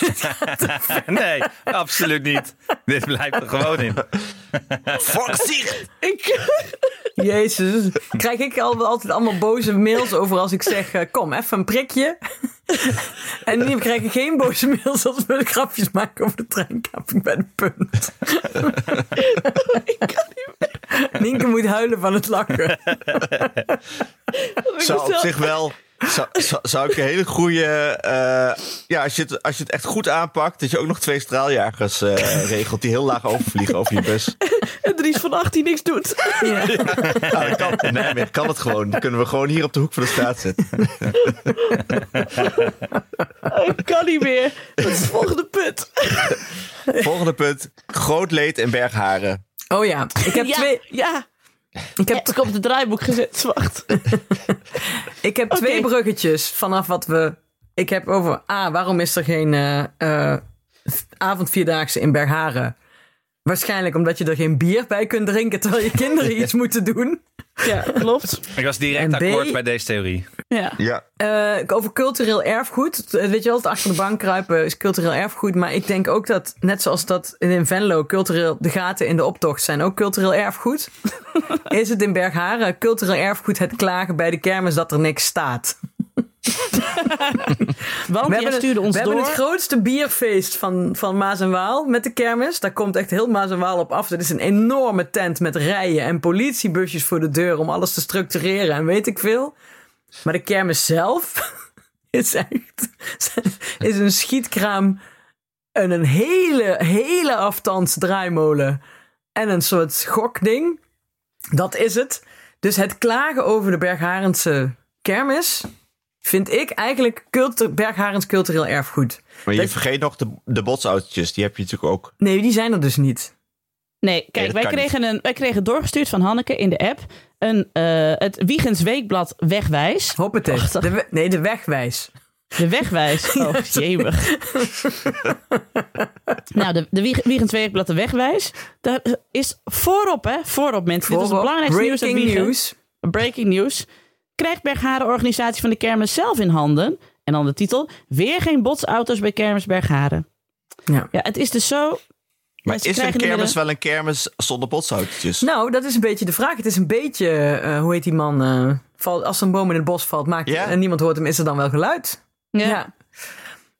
Nee, absoluut niet. Dit blijft er gewoon in. Volkszicht! Ik, Jezus. Krijg ik al, altijd allemaal boze mails over als ik zeg, eh, kom, even een prikje. en nu krijg ik geen boze mails als we grapjes maken over de treinkaping bij de punt. Nienke moet huilen van het lachen. Zou op zich wel... Zou, zou, zou ik een hele goede... eh, ja, als je, het, als je het echt goed aanpakt... dat je ook nog twee straaljagers eh, regelt... die heel laag overvliegen over je bus. en Dries van 18 niks doet. Ja. Nou, dat kan, in Nijmegen kan het gewoon. Dan kunnen we gewoon hier op de hoek van de straat zitten. Ik kan niet meer. Dat is het volgende punt. Volgende punt. Groot leed in Bergharen. Oh ja, ik heb ja, twee... Ja, Ik heb, ik op het draaiboek gezet. Wacht. Ik heb twee bruggetjes vanaf wat we. Ik heb over. A, waarom is er geen eh eh, avondvierdaagse in Bergharen? Waarschijnlijk omdat je er geen bier bij kunt drinken terwijl je kinderen iets moeten doen. Ja, klopt. Ik was direct En B- akkoord bij deze theorie. Ja. Ja. Eh, over cultureel erfgoed. Weet je wel, het achter de bank kruipen is cultureel erfgoed. Maar ik denk ook dat, net zoals dat in Venlo, cultureel, de gaten in de optocht zijn ook cultureel erfgoed. is het in Bergharen cultureel erfgoed het klagen bij de kermis dat er niks staat? Want We hebben, het, ons we hebben door. het grootste bierfeest van, van Maas en Waal met de kermis. Daar komt echt heel Maas en Waal op af. Dat is een enorme tent met rijen en politiebusjes voor de deur om alles te structureren en weet ik veel. Maar de kermis zelf is echt is een schietkraam en een hele, hele afstands draaimolen en een soort gokding. Dat is het. Dus het klagen over de Bergharense kermis vind ik eigenlijk cultu- Bergharens cultureel erfgoed. Maar je Dat- vergeet nog de, de botsautootjes. Die heb je natuurlijk ook. Nee, die zijn er dus niet. Nee, kijk, wij, kregen een, wij kregen doorgestuurd van Hanneke in de app een, eh, het Wiegens Weekblad Wegwijs. Hoppatee. De we- nee, de wegwijs. De Wegwijs. Oh, jemig. nou, de, de Wieg- Wiegens Weekblad De Wegwijs. Daar is voorop, hè? Voorop, mensen. Dit is het belangrijkste nieuws breaking news. Breaking news. Krijgt Bergharen organisatie van de kermis zelf in handen. En dan de titel. Weer geen botsauto's bij kermis Bergharen. Ja. Ja, het is dus zo... Maar is een kermis wel een kermis zonder botsautootjes? Nou, dat is een beetje de vraag. Het is een beetje, eh, hoe heet die man? eh, valt, als een boom in het bos valt maakt, Ja. en niemand hoort hem, is er dan wel geluid? Ja.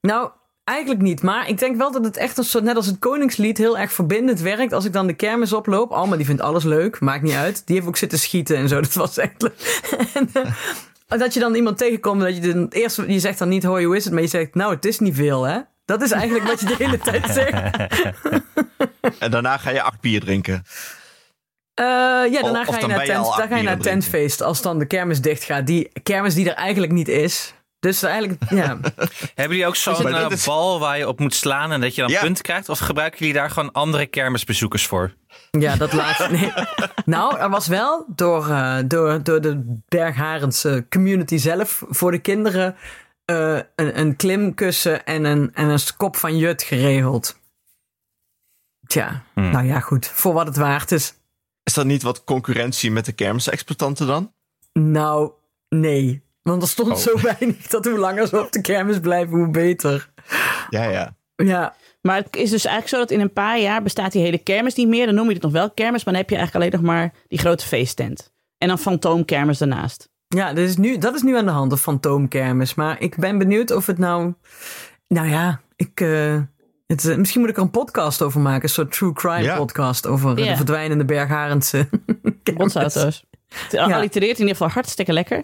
Nou, eigenlijk niet. Maar ik denk wel dat het echt een soort, net als het Koningslied, heel erg verbindend werkt. Als ik dan de kermis oploop. Alma, die vindt alles leuk. Maakt niet uit. Die heeft ook zitten schieten en zo. Dat was echt leuk. en, eh, dat je dan iemand tegenkomt. Dat je dan eerst, je zegt dan niet, hoi, hoe is het? Maar je zegt, nou, het is niet veel, hè? Dat is eigenlijk wat je de hele tijd zegt. En daarna ga je acht bier drinken. Eh, ja, daarna Of ga je naar, tent, dan ga je naar tentfeest als dan de kermis dicht gaat. Die kermis die er eigenlijk niet is. Dus eigenlijk, ja. Hebben jullie ook zo'n eh, is- bal waar je op moet slaan en dat je dan Ja. punten krijgt? Of gebruiken jullie daar gewoon andere kermisbezoekers voor? Ja, dat laatste. Nee. Nou, er was wel door, eh, door, door de Bergharense community zelf voor de kinderen eh, een, een klimkussen en een, en een kop van jut geregeld. Tja, Hmm. nou ja, goed. Voor wat het waard is. Is dat niet wat concurrentie met de kermisexploitanten dan? Nou, nee. Want er stond Oh. zo weinig dat hoe langer ze op de kermis blijven, hoe beter. Ja, ja. Ja, Maar het is dus eigenlijk zo dat in een paar jaar bestaat die hele kermis niet meer. Dan noem je het nog wel kermis, maar dan heb je eigenlijk alleen nog maar die grote feesttent. En dan fantoomkermis daarnaast. Ja, dat is, nu, dat is nu aan de hand, de fantoomkermis. Maar ik ben benieuwd of het nou... Nou ja, ik... eh, het, misschien moet ik er een podcast over maken. Een soort true crime Ja. podcast over Ja. de verdwijnende Bergharendse kermis. Botsauto's. Het allitereert in ieder geval hartstikke lekker.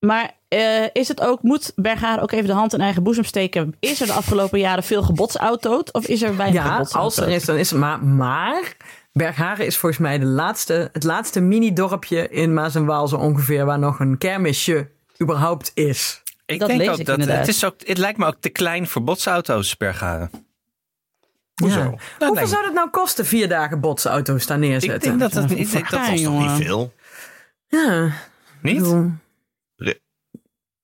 Maar eh, is het ook, moet Bergharen ook even de hand in eigen boezem steken? Is er de afgelopen jaren veel gebotsauto'd? Of is er weinig Ja, gebotsauto'd? als er is, dan is het. Maar, maar Bergharen is volgens mij de laatste, het laatste mini-dorpje in Maas en Waal zo ongeveer... waar nog een kermisje überhaupt is. Ik Dat denk lees ook ik dat inderdaad. het, is ook, het lijkt me ook te klein voor botsauto's per garen. Hoezo? Ja. Dat Hoeveel lijkt zou dat nou kosten, vier dagen botsauto's daar neerzetten? Ik denk dat het niet. Ik denk dat jongen. Niet veel. Ja, ik niet.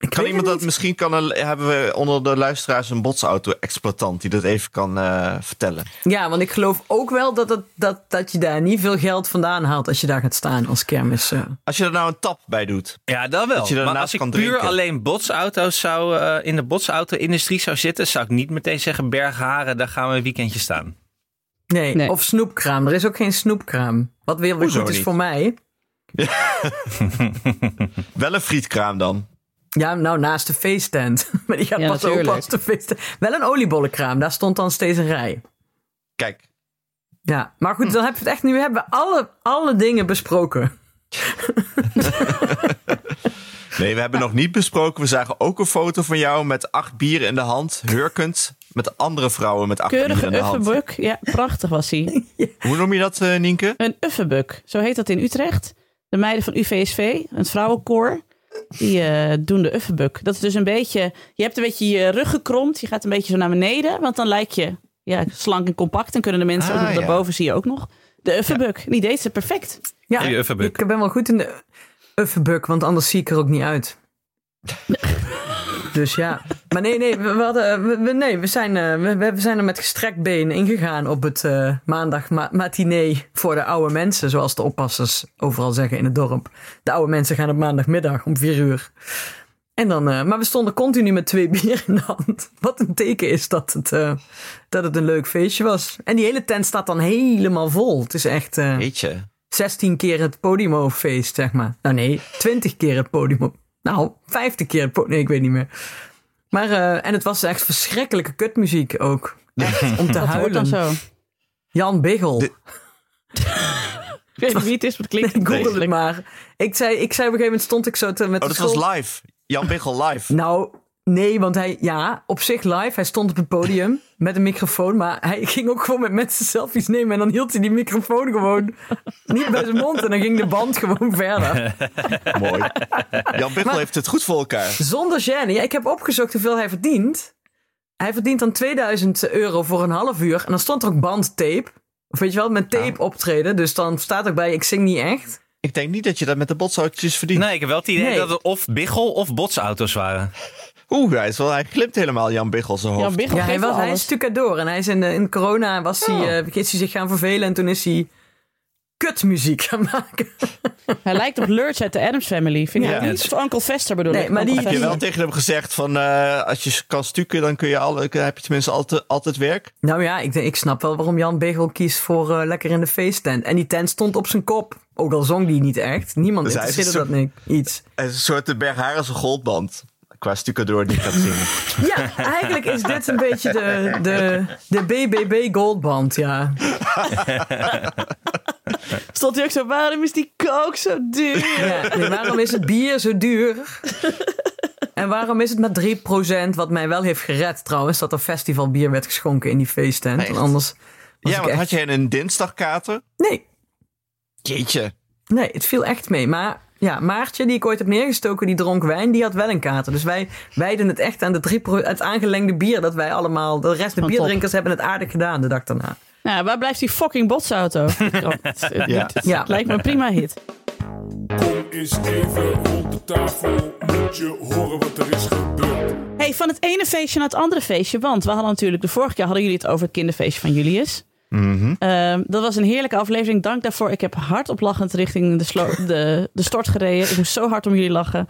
Kan iemand dat misschien kan er, hebben we onder de luisteraars een botsauto-exploitant die dat even kan eh, vertellen? Ja, want ik geloof ook wel dat, het, dat, dat je daar niet veel geld vandaan haalt als je daar gaat staan als kermis. eh. Als je er nou een tap bij doet. Ja, dat wel. Dat je maar als ik kan puur drinken. alleen botsauto's zou eh, in de botsauto-industrie zou zitten, zou ik niet meteen zeggen Bergharen, daar gaan we een weekendje staan. Nee, Nee. of snoepkraam. Er is ook geen snoepkraam. Wat weer goed is niet? voor mij. Wel een frietkraam dan. Ja, nou naast de feesttent. maar die gaat Ja, pas open natuurlijk. als de feesttent. Wel een oliebollenkraam. Daar stond dan steeds een rij. Kijk, Ja, maar goed, dan hebben we het echt nu. hebben we alle, alle dingen besproken. nee, we hebben nog niet besproken. We zagen ook een foto van jou met acht bieren in de hand, hurkend, met andere vrouwen met acht Keurige bieren in de hand. uffenbuk. Ja, prachtig was hij. Hoe noem je dat, eh, Nienke? Een uffenbuk. Zo heet dat in Utrecht. De meiden van UVSV, het vrouwenkoor, die eh, doen de uffenbuk. Dat is dus een beetje... Je hebt een beetje je rug gekromd. Je gaat een beetje zo naar beneden. Want dan lijk je ja, slank en compact. En kunnen de mensen Ah, ook nog ja. daarboven zie je ook nog. De uffenbuk. Die deed ze perfect. Ja, Die ik ben wel goed in de uffenbuk, want anders zie ik er ook niet uit. dus ja. Maar nee, nee, we, we hadden, we, we- nee, we, zijn, eh, we, we zijn er met gestrekt been ingegaan op het eh, maandag ma matinee voor de oude mensen, zoals de oppassers overal zeggen in het dorp. De oude mensen gaan op maandagmiddag om vier uur. En dan, eh, maar we stonden continu met twee bier in de hand. Wat een teken is dat het, eh, dat het een leuk feestje was. En die hele tent staat dan helemaal vol. Het is echt... eh, Weet je? 16 keer het Podimo-feest, zeg maar. Nou nee, 20 keer het Podimo. Nou, 50 keer. Nee, ik weet niet meer. Maar, eh, en het was echt verschrikkelijke kutmuziek ook. Echt, om te Dat hoort dan huilen. zo. Jan Biggel. Ik weet niet wie het is, maar het klinkt Google het maar. Ik zei, ik zei op een gegeven moment stond ik zo te, met Oh, dat school. was live. Jan Biggel live. Nou, Nee, want hij, ja, op zich live. Hij stond op het podium met een microfoon. Maar hij ging ook gewoon met mensen selfies nemen. En dan hield hij die microfoon gewoon niet bij zijn mond. En dan ging de band gewoon verder. Mooi. Jan Biggel heeft het goed voor elkaar. Zonder gêne. Ja, ik heb opgezocht hoeveel hij verdient. Hij verdient dan 2000 euro voor een half uur. En dan stond er ook bandtape. Of weet je wel, met tape optreden. Dus dan staat ook bij, ik zing niet echt. Ik denk niet dat je dat met de botsautootjes verdient. Nee, ik heb wel het idee Nee. dat het of biggel of botsauto's waren. Oeh, hij, is wel, hij glimt helemaal Jan Biggel zijn hoofd. Jan Biggel Ja, hij, was, hij is stucadoor. En hij is in, in corona was hij, eh, is hij zich gaan vervelen. En toen is hij kutmuziek gaan maken. Hij lijkt op Lurch uit de Adams Family. Vind je Ja. dat niet? Of Uncle Fester bedoel Nee, ik. maar die- Heb je wel tegen hem gezegd van eh, als je kan stukken, dan kun je al, heb je tenminste altijd, altijd werk. Nou ja, ik, denk- ik snap wel waarom Jan Begel kiest voor eh, lekker in de feesttent. En die tent stond op zijn kop. Ook al zong die niet echt. Niemand Dus interesseerde een dat niet. Iets. Het is een soort de Bergharense goldband. Qua stucadoor die gaat zingen. Ja, eigenlijk is dit een beetje de, de, de BBB Goldband, ja. Stond hij ook zo, waarom is die kook zo duur? ja nee, waarom is het bier zo duur? En waarom is het met 3%, wat mij wel heeft gered trouwens, dat er festivalbier werd geschonken in die feesttent. Want anders was Ja, want echt... had jij een dinsdagkater? Nee, Jeetje. Nee, het viel echt mee. Maar ja, Maartje, die ik ooit heb neergestoken, die dronk wijn, die had wel een kater. Dus wij wijden het echt aan de drie het aangelengde bier dat wij allemaal... De rest, de Van bierdrinkers hebben het aardig gedaan de dag daarna. Nou, waar blijft die fucking botsauto? Het- Ja. het Ja. lijkt me een prima hit. Kom eens even rond de tafel, moet je horen wat er is gebeurd. Hey, van het ene feestje naar het andere feestje. Want we hadden natuurlijk, de vorige keer hadden jullie het over het kinderfeestje van Julius. Ehm, dat was een heerlijke aflevering. Dank daarvoor. Ik heb hardop lachend richting de, slo- de, de stort gereden. Ik moest zo hard om jullie lachen.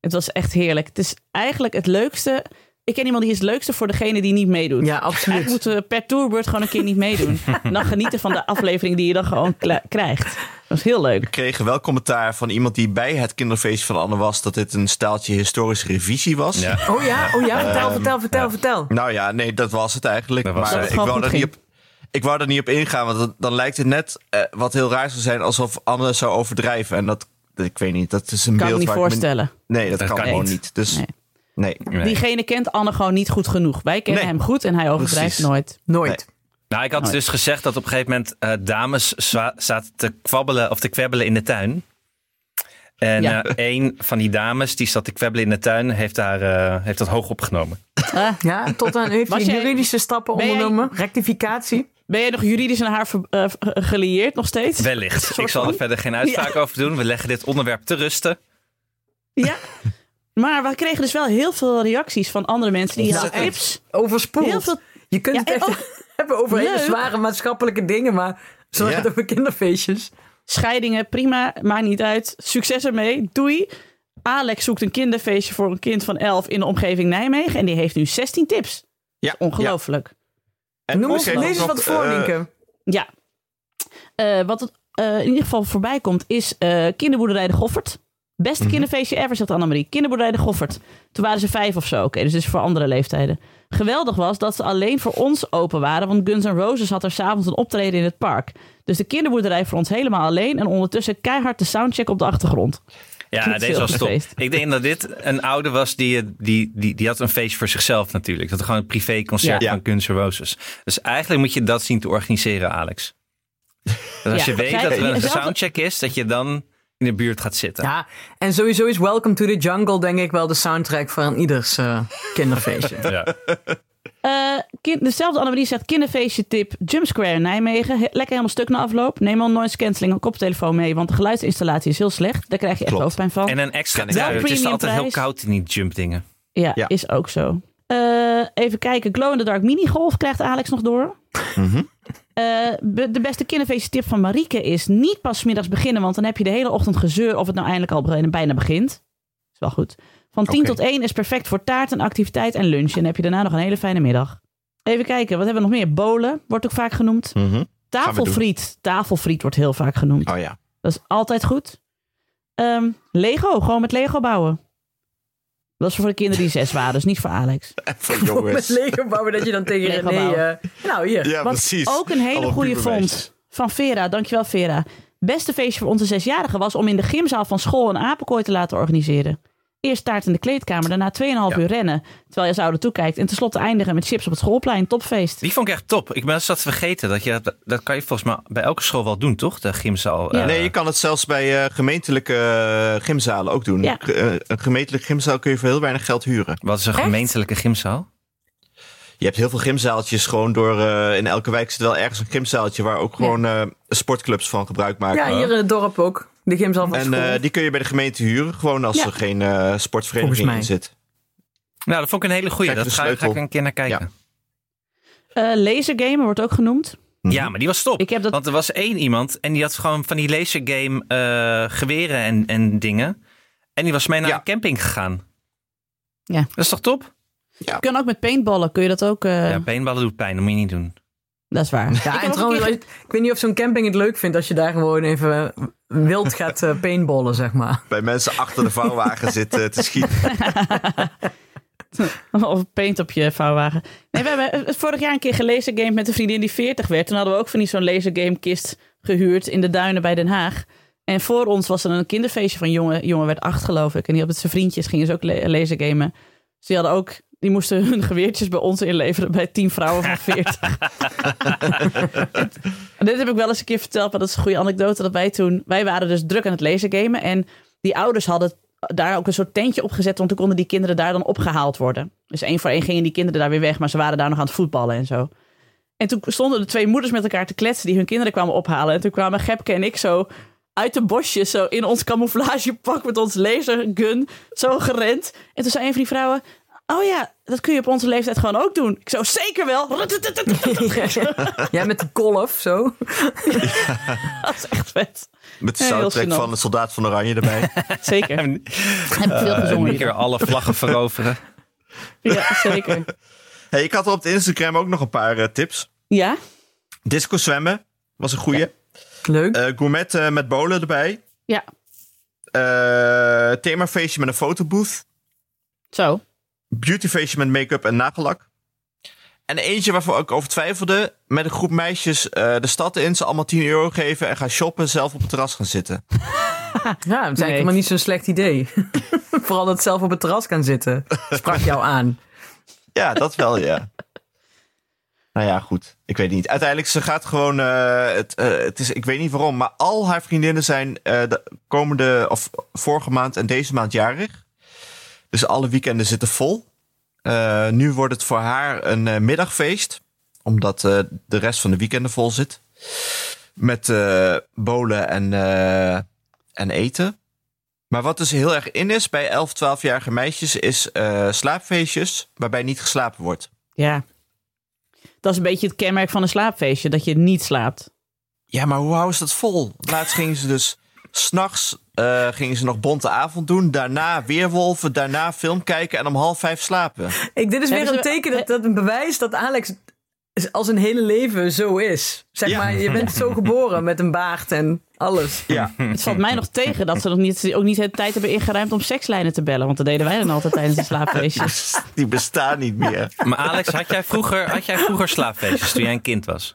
Het was echt heerlijk. Het is eigenlijk het leukste. Ik ken iemand die is het leukste voor degene die niet meedoet. Ja, absoluut. Eigenlijk moeten we per tourbeurt gewoon een keer niet meedoen. En dan genieten van de aflevering die je dan gewoon kla- krijgt. Dat was heel leuk. We kregen wel commentaar van iemand die bij het kinderfeestje van Anne was... dat dit een staaltje historische revisie was. Ja. Oh ja, oh ja, vertel, vertel, vertel, vertel. Nou ja, nee, dat was het eigenlijk. Dat was maar het. ik wou, er niet op, ik wou er niet op ingaan, want dan, dan lijkt het net eh, wat heel raar zou zijn... alsof Anne zou overdrijven. En dat, dat- ik weet niet, dat is een Kan me beeld niet waar ik me- voorstellen. nee, dat, Dat kan kan gewoon niet. niet. Dus Nee. nee. Nee. Diegene kent Anne gewoon niet goed genoeg. Wij kennen Nee. hem goed en hij overdrijft Precies. nooit. Nooit. Nou, ik had Nooit. dus gezegd dat op een gegeven moment eh, dames zaten te kwabbelen of te kwebbelen in de tuin. En Ja. eh, een van die dames die zat te kwebbelen in de tuin, heeft, daar, eh, heeft dat hoog opgenomen. Ah, Ja, tot aan heeft juridische stappen jij- ondernomen. Rectificatie. Ben jij nog juridisch aan haar ver- eh, gelieerd nog steeds? Wellicht. Ik zal er verder geen uitspraak over doen. We leggen dit onderwerp te rusten. Ja. Maar we kregen dus wel heel veel reacties van andere mensen die Ja, tips. Overspoeld. Heel veel. Je kunt Ja, het echt ook- hebben over hele zware maatschappelijke dingen, maar zo Ja. het over kinderfeestjes. Scheidingen, prima, maakt niet uit. Succes ermee, doei. Alex zoekt een kinderfeestje voor een kind van 11 in de omgeving Nijmegen. En die heeft nu 16 tips. Ja, Ongelooflijk. En Noem kregen lees eens wat voor, eh, Nienke. Ja. Eh, wat het, eh, in ieder geval voorbij komt is eh, Kinderboerderij de Goffert. Beste Mhm. kinderfeestje ever, zegt Annemarie. Kinderboerderij de Goffert. Toen waren ze vijf of zo. Oké, dus is voor andere leeftijden. Geweldig was dat ze alleen voor ons open waren. Want Guns N' Roses had er s'avonds een optreden in het park. Dus de kinderboerderij voor ons helemaal alleen. En ondertussen keihard de soundcheck op de achtergrond. Ja, deze was top. Ik denk dat dit een oude was die, die, die, die had een feestje voor zichzelf natuurlijk. Dat gewoon een privéconcert Ja. van Guns N' Roses. Dus eigenlijk moet je dat zien te organiseren, Alex. Dus als Ja, je weet zij- dat er een zelf- soundcheck is, dat je dan in de buurt gaat zitten. Ja, en sowieso is Welcome to the Jungle denk ik wel de soundtrack van ieders eh, kinderfeestje. Ja. Eh, kind, dezelfde Annemarie zegt kinderfeestje tip Jump Square in Nijmegen. He- lekker helemaal stuk na afloop. Neem al noise cancelling een koptelefoon mee. Want de geluidsinstallatie is heel slecht. Daar krijg je echt Klopt. hoofdpijn van. En een extra. Wel Het is altijd heel koud in die jump dingen. Ja, Ja. is ook zo. Eh, even kijken. Glow in the Dark minigolf krijgt Alex nog door. Mhm. Eh, be- de beste kinderfeestje tip van Marieke is niet pas middags beginnen. Want dan heb je de hele ochtend gezeur of het nou eindelijk al bijna begint. Is wel goed. Van 10 Oké. tot 1 is perfect voor taart en activiteit en lunch. En dan heb je daarna nog een hele fijne middag. Even kijken, wat hebben we nog meer? Bolen wordt ook vaak genoemd. Mhm. Tafelfriet. Tafelfriet wordt heel vaak genoemd. Oh ja. Dat is altijd goed. Ehm, Lego, gewoon met Lego bouwen. Dat is voor de kinderen die zes waren, dus niet voor Alex. Voor Met. Lego bouwen dat je dan tegen Lego René... eh, nou, hier. Ja, Wat precies. ook een hele goede vond van Vera. Dankjewel Vera. Beste feestje voor onze zesjarigen was om in de gymzaal van school een apenkooi te laten organiseren. Eerst taart in de kleedkamer, daarna 2,5 Ja. uur rennen. Terwijl je ze ouder toekijkt. En tenslotte eindigen met chips op het schoolplein. Topfeest. Die vond ik echt top. Ik ben zat te vergeten. Dat, je, dat, dat kan je volgens mij bij elke school wel doen, toch? De gymzaal. Ja. eh, Nee, je kan het zelfs bij eh, gemeentelijke eh, gymzalen ook doen. Ja. Een gemeentelijke gymzaal kun je voor heel weinig geld huren. Wat is een Echt? gemeentelijke gymzaal? Je hebt heel veel gymzaaltjes gewoon door... eh, in elke wijk zit wel ergens een gymzaaltje... waar ook gewoon eh, sportclubs van gebruik maken. Ja, hier in het dorp ook. De gymzaal van En school. eh, die kun je bij de gemeente huren. Gewoon als Ja. er geen eh, sportvereniging in zit. Nou, dat vond ik een hele goeie. Je Dat ga, ga ik een keer naar kijken. Ja. Eh lasergamen wordt ook genoemd. Ja, maar die was top. Ik heb dat- Want er was één iemand en die had gewoon van die lasergame eh geweren en, en dingen. En die was mee naar Ja. een camping gegaan. Ja. Dat is toch top? Je kan ook met paintballen. Kun je dat ook... eh, Ja, paintballen doet pijn. Dat moet je niet doen. Dat is waar. Ik Ja, en trouwens, keer- ik weet niet of zo'n camping het leuk vindt als je daar gewoon even wild gaat eh, paintballen, zeg maar. Bij mensen achter de vouwwagen zitten te schieten. Of paint op je vouwwagen. Nee, we hebben vorig jaar een keer gelasergamed met een vriendin die 40 werd. Toen hadden we ook van die zo'n lasergamekist gehuurd in de duinen bij Den Haag. En voor ons was er een kinderfeestje van jongen. Jongen werd acht, geloof ik. En die had met zijn vriendjes gingen ze ook la- lasergamen. Dus die hadden ook... Die moesten hun geweertjes bij ons inleveren bij tien vrouwen van 40. En dit heb ik wel eens een keer verteld, maar dat is een goede anekdote. Dat wij toen... Wij waren dus druk aan het lasergamen. En die ouders hadden daar ook een soort tentje op gezet, want toen konden die kinderen daar dan opgehaald worden. Dus één voor één gingen die kinderen daar weer weg, maar ze waren daar nog aan het voetballen en zo. En toen stonden de twee moeders met elkaar te kletsen die hun kinderen kwamen ophalen. En toen kwamen Gepke en ik zo uit de bosjes, zo in ons camouflagepak met ons lasergun, zo gerend. En toen zei een van die vrouwen, oh ja, dat kun je op onze leeftijd gewoon ook doen. Ik zo, zeker wel. Ja, met de kolf, zo. Dat is echt vet. Met de soundtrack van de Soldaat van Oranje erbij. Zeker. En Heb ik veel een gezongen. keer hier. alle vlaggen veroveren. Ja, zeker. hey, ik had er op Instagram ook nog een paar eh, tips. Ja? Disco zwemmen was een goeie. Leuk. Eh, gourmet eh, met bolen erbij. Ja. Eh themafeestje met een fotobooth. Zo. Beautyfeestje met make-up en nagellak. En eentje waarvoor ik over twijfelde. Met een groep meisjes eh, de stad in. Ze allemaal 10 euro geven en gaan shoppen. Zelf op het terras gaan zitten. Ja, dat is eigenlijk nee. helemaal niet zo'n slecht idee. Vooral dat zelf op het terras kan zitten. Sprak jou aan. Ja, dat wel, ja. Nou ja, goed. Ik weet niet. Uiteindelijk, ze gaat gewoon... eh, het, eh, het is, ik weet niet waarom, maar al haar vriendinnen zijn eh, de komende... of vorige maand en deze maand jarig. Dus alle weekenden zitten vol. Eh, nu wordt het voor haar een eh, middagfeest. Omdat eh, de rest van de weekenden vol zit. Met bolen en, en eten. Maar wat dus heel erg in is bij 11, 12-jarige meisjes... is slaapfeestjes waarbij niet geslapen wordt. Ja. Dat is een beetje het kenmerk van een slaapfeestje, dat je niet slaapt. Ja, maar hoe houden ze dat vol? Laatst gingen ze dus... S'nachts eh gingen ze nog bonte avond doen. Daarna weerwolven. Daarna film kijken. En om half vijf slapen. Ik, dit is weer een teken, dat, dat een bewijs dat Alex als een hele leven zo is. Zeg Ja. maar, je bent zo geboren met een baard en alles. Ja. Het valt mij nog tegen dat ze nog niet, ook niet de tijd hebben ingeruimd om sekslijnen te bellen. Want dat deden wij dan altijd tijdens de slaapfeestjes. Die bestaan niet meer. Maar Alex, had jij vroeger, had jij vroeger slaapfeestjes toen jij een kind was?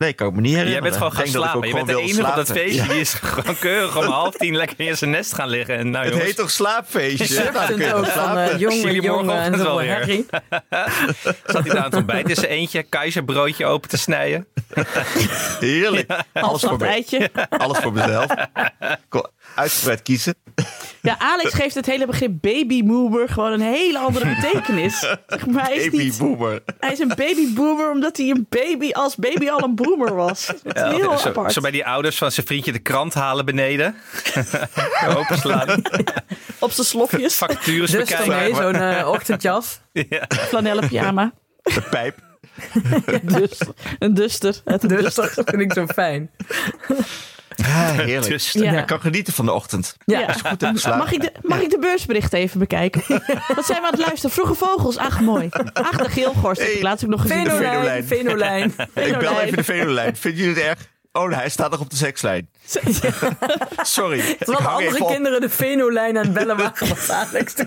Nee, kan ik me niet herinneren. Jij bent gewoon gaan slapen. ook Je bent de enige op dat feestje. Ja. Die is gewoon keurig om half tien lekker in zijn nest gaan liggen. En nou, Het jongens, heet toch slaapfeestje? Kun je ook van eh, jongen, en wel weer. Zat hij daar aan het ontbijt in zijn eentje keizerbroodje open te snijden. Heerlijk. Alles voor, Halfslag me, eitje. alles voor mezelf. Uitgebreid kiezen. Ja, Alex geeft het hele begrip babyboomer gewoon een hele andere betekenis. Zeg Maar hij is, Baby niet, boomer. hij is een babyboomer omdat hij een baby als baby al een boomer was. Dat is heel zo, apart. zo bij die ouders van zijn vriendje de krant halen beneden. Openslaan. Op zijn slofjes, Vacatures Dus bekijken. zo'n eh, ochtendjas. flanellen pyjama. De pijp. Dus, een duster. Het Dus duster. dat vind ik zo fijn. Ah, heerlijk. Dus, Ja. Ik kan genieten van de ochtend. Ja, Ja. Goed. Mag ik, de, mag ik de beursbericht even bekijken? Wat zijn we aan het luisteren? Vroege vogels. Ach, mooi. Ach, de geelgorst. Heb ik Hey, laatst ook nog gezien. Fenolijn. fenolijn. Ik bel even de Venolijn. Vinden jullie het erg? Oh, hij staat nog op de sekslijn. Sorry. Terwijl andere op. kinderen de fenolijn aan het bellen waren, was Alex de,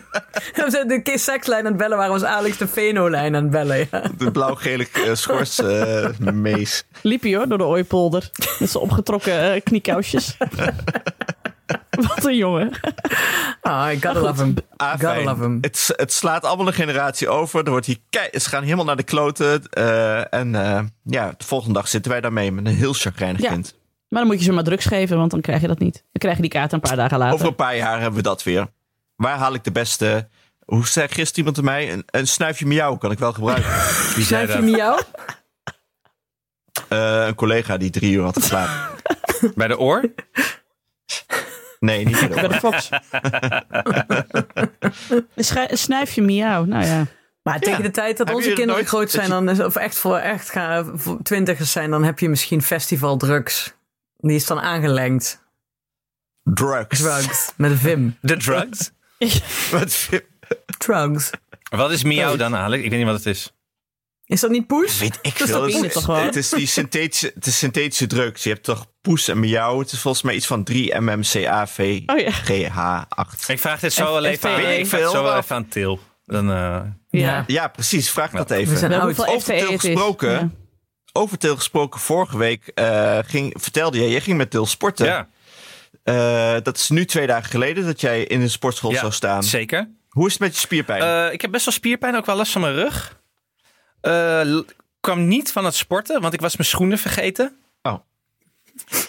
de sekslijn aan het bellen waren, was Alex de fenolijn aan het bellen. Ja. De blauw-gele uh, schors eh, mees. Liep hij hoor, door de ooipolder. Met zijn opgetrokken eh, kniekousjes. Wat een jongen. Ah, I gotta love him. Ah, Gotta love him. Het, het slaat allemaal een generatie over. Er wordt hier kei- ze gaan helemaal naar de kloten. eh, en eh, ja, de volgende dag zitten wij daarmee met een heel chagrijnig Ja. kind. Maar dan moet je ze maar drugs geven, want dan krijg je dat niet. Dan krijg je die kaart een paar dagen later. Over een paar jaar hebben we dat weer. Waar haal ik de beste... Hoe zei gisteren iemand aan mij? Een, een snuifje miauw kan ik wel gebruiken. Wie zei Snuif je dat? miauw? Eh, een collega die drie uur had geslapen. Bij de oor? Nee, niet Bij de Fox. een snuifje miauw. Nou ja. Maar tegen Ja. de tijd dat Heb onze je kinderen nooit- groot zijn, dan of echt voor echt gaan, voor twintigers zijn, dan heb je misschien festival drugs. Die is dan aangelengd. Drugs. Drugs. Met een vim. De drugs? Wat Drugs. Wat is miauw dan, Alex? Ik weet niet wat het is. Is dat niet poes? weet ik Dat veel. is Het, toch wel? het is die synthetische, het is synthetische drugs. Je hebt toch poes en miauw. Het is volgens mij iets van 3 mmCAV Oh ja. GH8. Ik vraag dit zo wel even aan, ik vraag het zo wel Veel. even aan Til. Dan, eh, Ja. Ja, precies. Vraag dat We even. hoeveel Over Til gesproken. Ja. Over Til gesproken, vorige week eh, ging, vertelde jij, jij ging met Til sporten. ja, Eh, dat is nu twee dagen geleden dat jij in de sportschool ja, zou staan. zeker. Hoe is het met je spierpijn? Eh, ik heb best wel spierpijn, ook wel last van mijn rug. Eh, l- kwam niet van het sporten, want ik was mijn schoenen vergeten. Oh.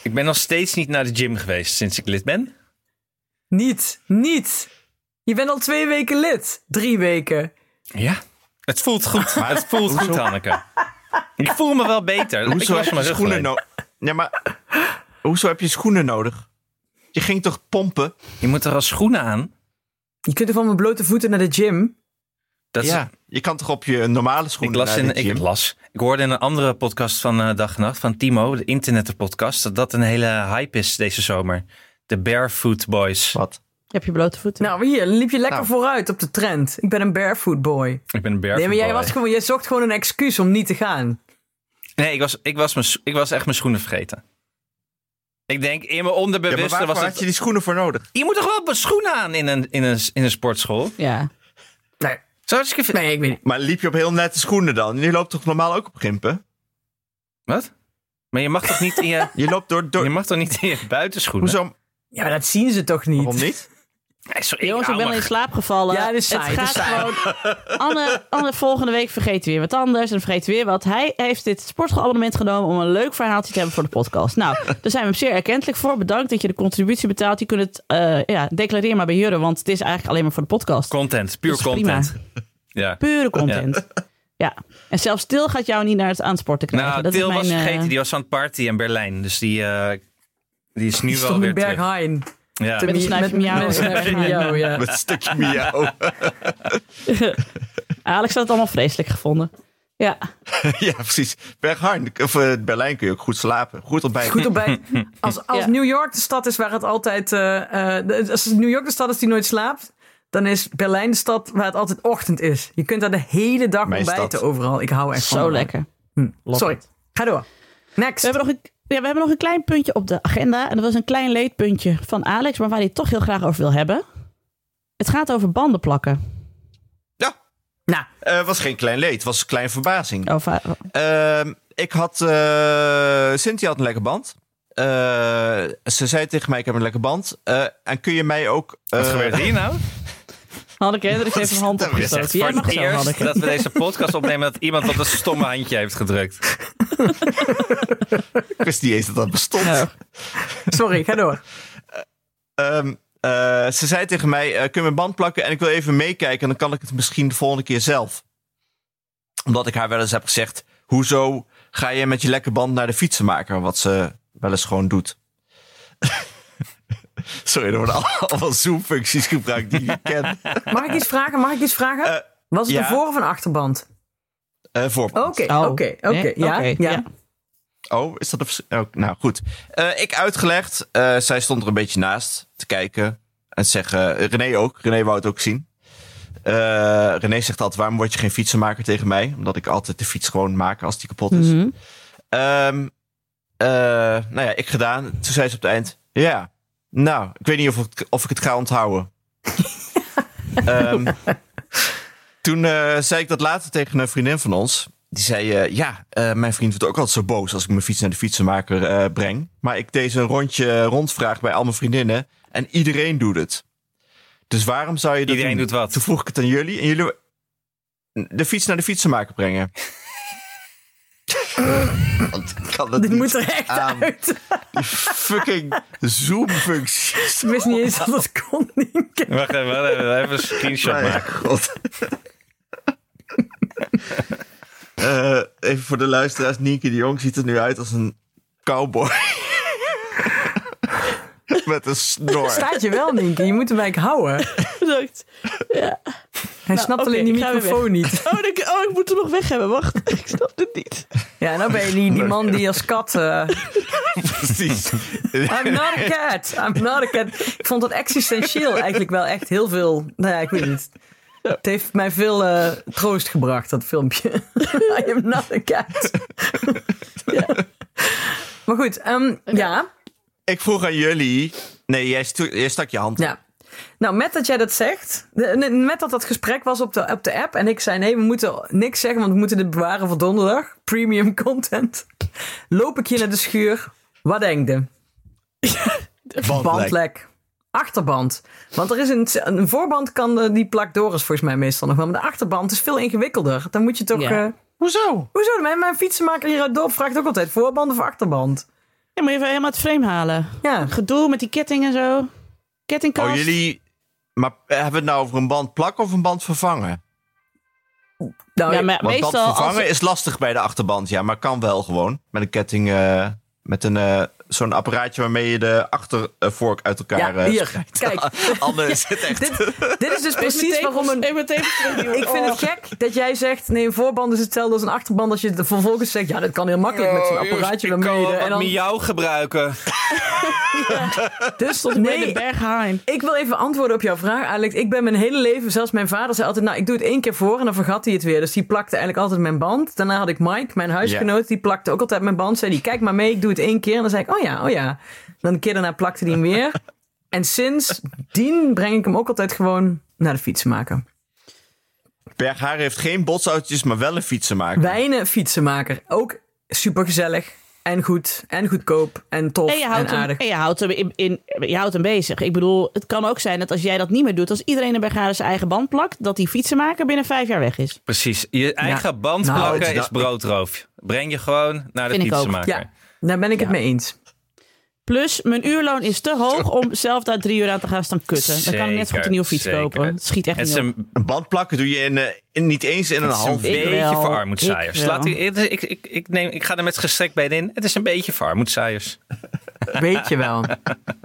Ik ben nog steeds niet naar de gym geweest sinds ik lid ben. Niet. Niet. Je bent al twee weken lid. Drie weken. Ja. Het voelt goed. het voelt goed, Hanneke. Ik voel me wel beter. ik hoezo was heb je schoenen nodig? Ja, maar hoezo heb je schoenen nodig? Je ging toch pompen? Je moet er al schoenen aan. Je kunt er van mijn blote voeten naar de gym. Dat is- ja, je kan toch op je normale Ik schoenen las naar in, de gym? ik las. Ik hoorde in een andere podcast van eh, Dag en Nacht van Timo, de internetpodcast, dat dat een hele hype is deze zomer. De Barefoot Boys. Wat? Heb je blote voeten? Nou, hier liep je lekker Nou. vooruit op de trend. Ik ben een barefoot boy. Ik ben een Barefoot Nee, maar jij, Boy. was gewoon, jij zocht gewoon een excuus om niet te gaan. Nee, ik was, ik, was mijn, ik was echt mijn schoenen vergeten. Ik denk in mijn Ja, onderbewuste waarvoor was had het... je die schoenen voor nodig? Je moet toch wel wat schoenen aan in een, in een, in een sportschool? Ja. Nee, Zo is nee ik weet niet. Maar liep je op heel nette schoenen dan? Je loopt toch normaal ook op gimpen? Wat? Maar je mag toch niet in je, Je loopt door... door... je mag toch niet in je buitenschoenen? Hoezo? Ja, maar dat zien ze toch niet? Waarom niet? Sorry, Jongens, ik ben me- in slaap gevallen. Ja, dit is saai, Het gaat gewoon... Anne, Anne, volgende week vergeet weer wat anders en vergeet weer wat. Hij heeft dit sportschoolabonnement genomen om een leuk verhaaltje te hebben voor de podcast. Nou, daar zijn we hem zeer erkentelijk voor. Bedankt dat je de contributie betaalt. Je kunt het uh, ja, declareer maar bij Jurre, want het is eigenlijk alleen maar voor de podcast. Content, puur content. Ja. Pure content. Ja. En zelfs Til gaat jou niet naar het aansporten krijgen. Nou, dat Til is was mijn, eh, vergeten, die was aan het party in Berlijn. Dus die, eh, die is nu Die wel weer terug. Berghain. Ja. Te Met een mi- snuifje miauw. Met miauw, ja. Met een stukje miauw. Alex had het allemaal vreselijk gevonden. Ja, ja, precies. Berghain, of eh, Berlijn kun je ook goed slapen. Goed ontbijt. Goed erbij. Als, als Ja. New York de stad is waar het altijd... eh, eh, de- als New York de stad is die nooit slaapt... dan is Berlijn de stad waar het altijd ochtend is. Je kunt daar de hele dag Mijn ontbijten stad. overal. Ik hou echt van. zo lekker. Hm. Sorry, ga door. Next. We hebben, nog een, ja, we hebben nog een klein puntje op de agenda. En dat was een klein leedpuntje van Alex, maar waar hij het toch heel graag over wil hebben. Het gaat over banden plakken. Ja, Nou, eh, was geen klein leed. Het was een kleine verbazing. Over, Ehm, ik had... eh Cynthia had een lekker band. Eh, ze zei tegen mij, ik heb een lekker band. Eh, en kun je mij ook... Wat gebeurt hier nou? Hanneke Hendricks heeft een hand opgestoken. Jij Voor mag Hanneke. dat we deze podcast opnemen dat iemand op een stomme handje heeft gedrukt. Ik wist niet eens dat dat bestond. Nou, sorry, ga door. Ehm, eh, ze zei tegen mij, eh, kun je mijn band plakken en ik wil even meekijken en dan kan ik het misschien de volgende keer zelf. Omdat ik haar wel eens heb gezegd, hoezo ga je met je lekke band naar de fietsenmaker? Wat ze wel eens gewoon doet. Sorry, er worden allemaal zoomfuncties gebruikt die ik ken. Mag ik iets vragen? Mag ik iets vragen? Eh, Was het ja. een voor- of een achterband? Eh voorband. Oké, Oh. oké, oké. Ja, ja. Oh, is dat een vers- oh, Nou, goed. Eh, ik uitgelegd. Eh, zij stond er een beetje naast te kijken. En te zeggen, René ook. René wou het ook zien. Eh, René zegt altijd, waarom word je geen fietsenmaker tegen mij? Omdat ik altijd de fiets gewoon maak als die kapot is. mhm. Ehm, eh, nou ja, ik gedaan. Toen zei ze op het eind, ja, nou, ik weet niet of ik, of ik het ga onthouden. Ehm, toen eh, zei ik dat later tegen een vriendin van ons. Die zei, eh, ja, eh, mijn vriend wordt ook altijd zo boos als ik mijn fiets naar de fietsenmaker eh, breng. Maar ik deed een rondje rondvraag bij al mijn vriendinnen. En iedereen doet het. Dus waarom zou je dat Iedereen doen? doet wat. Toen vroeg ik het aan jullie. En jullie de fiets naar de fietsenmaker brengen. Want ik kan dat Dit niet moet er echt aan. uit. Die fucking zoom-functies. Ik wist niet eens dat het kon. Nienke. Wacht even, wacht even, even een screenshot maken. god. Eh, even voor de luisteraars. Nienke de Jong ziet er nu uit als een cowboy. Met een snor. Staat je wel, Nienke. Je moet hem eigenlijk houden. Ja. Hij snapt oké, alleen die microfoon niet. Oh, ik, oh, ik moet hem nog weg hebben. Wacht, ik snap dit niet. Ja, nou ben je die, die man die als kat... eh, Precies. I'm not a cat. I'm not a cat. Ik vond dat existentieel eigenlijk wel echt heel veel... Nou ja, ik weet niet. Het heeft mij veel eh, troost gebracht, dat filmpje. I am not a cat. ja. Maar goed, ehm, ja. Ik vroeg aan jullie. Nee, jij, jij stak je hand. Ja. Nou, met dat jij dat zegt, met dat dat gesprek was op de, op de app en ik zei nee, we moeten niks zeggen, want we moeten dit bewaren voor donderdag. Premium content. Loop ik hier naar de schuur. Wat denk je? Bandlek. Achterband. Want er is een, een voorband kan eh, die plakt Doris volgens mij meestal nog wel. Maar de achterband is veel ingewikkelder. Dan moet je toch... Ja. eh, Hoezo? hoezo? Mijn, mijn fietsenmaker hier uit dorp vraagt ook altijd voorband of achterband. Ja, moet je even helemaal het frame halen. Ja. Gedoe met die ketting en zo. Kettingkast. Oh, jullie. Maar hebben we het nou over een band plakken of een band vervangen? Nou, Ja, maar Want band meestal vervangen als... is lastig bij de achterband, ja, maar kan wel gewoon. Met een ketting, eh, met een, eh, zo'n apparaatje waarmee je de achtervork uit elkaar ja, eh, hier. Kijk. Anne zit echt... dit, dit is dus precies waarom een... Even tepels Ik vind het gek dat jij zegt, nee, een voorband is hetzelfde als een achterband. Als je het vervolgens zegt, ja, dat kan heel makkelijk met zo'n apparaatje Ik kan waarmee je... wel En wat dan, miauw gebruiken. dus bij de nee, Berghain. ik wil even antwoorden op jouw vraag, Alex. Ik ben mijn hele leven, zelfs mijn vader zei altijd, nou, ik doe het één keer voor en dan vergat hij het weer. Dus die plakte eigenlijk altijd mijn band. Daarna had ik Mike, mijn huisgenoot, die plakte ook altijd mijn band. Zei die, kijk maar mee, ik doe het één keer. En dan zei ik, oh ja, oh ja. Dan een keer daarna plakte hij hem weer. En sindsdien breng ik hem ook altijd gewoon naar de fietsenmaker. Berghaar heeft geen botsautootjes, maar wel een fietsenmaker. Wijnen fietsenmaker. Ook supergezellig. En goed. En goedkoop. En tof. En je En, houdt, hem, aardig. en je, houdt hem in, in, je houdt hem bezig. Ik bedoel, het kan ook zijn dat als jij dat niet meer doet... als iedereen in Berghain zijn eigen band plakt... dat die fietsenmaker binnen vijf jaar weg is. Precies. Je eigen band Nou, plakken is broodroof. Breng je gewoon naar de Vind ik ook. fietsenmaker. Ja, daar ben ik het mee eens. Plus, mijn uurloon is te hoog om zelf daar drie uur aan te gaan staan kutten. Dan kan ik net zo goed een nieuwe fiets zeker. kopen. Het schiet echt Het is niet op. een, Een band plakken doe je in, eh, in, niet eens in een het is een half beetje voor armoedzaaiers. Laat ik, ik, ik, ik, neem, ik ga er met gestrekt been in. Het is een beetje voor armoedzaaiers. Weet je wel.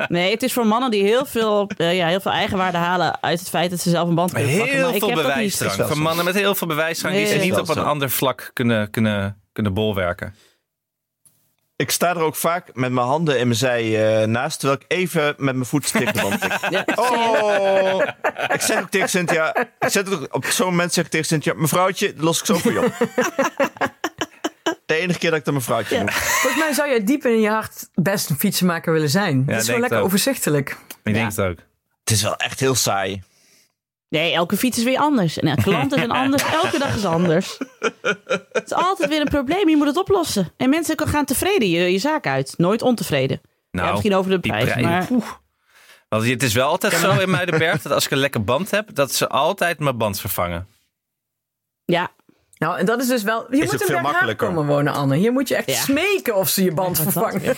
Nee, het is voor mannen die heel veel, eh, ja, heel veel eigenwaarde halen... uit het feit dat ze zelf een band kunnen plakken. Heel Maar ik veel heb bewijsdrang. Voor mannen met heel veel bewijsdrang die ze niet op een zo. ander vlak kunnen, kunnen, kunnen bolwerken. Ik sta er ook vaak met mijn handen in mijn zij eh, naast, terwijl ik even met mijn voet tegen de band tik. Ja, Oh! Ik zeg ook tegen Cynthia, ik zet het ook, op zo'n moment zeg ik tegen Cynthia, mevrouwtje, los ik zo voor je op. De enige keer dat ik dat mevrouwtje Ja. noem. Volgens mij zou jij diep in je hart best een fietsenmaker willen zijn. dat is wel lekker overzichtelijk. Ik denk het ook. Het is wel echt heel saai. Nee, elke fiets is weer anders. En elke klant is een anders. Elke dag is anders. Het is altijd weer een probleem. Je moet het oplossen. En mensen gaan tevreden je, je zaak uit. Nooit ontevreden. Nou, ja, misschien over de prijs. prijs- Maar Oeh. Want het is wel altijd zo in Muidenberg dat als ik een lekker band heb, dat ze altijd mijn band vervangen. ja, Nou, en dat is dus wel... Je Is moet in Berghaar makkelijker. komen wonen, Anne. Hier moet je echt Ja. smeken of ze je band Ja, vervangen.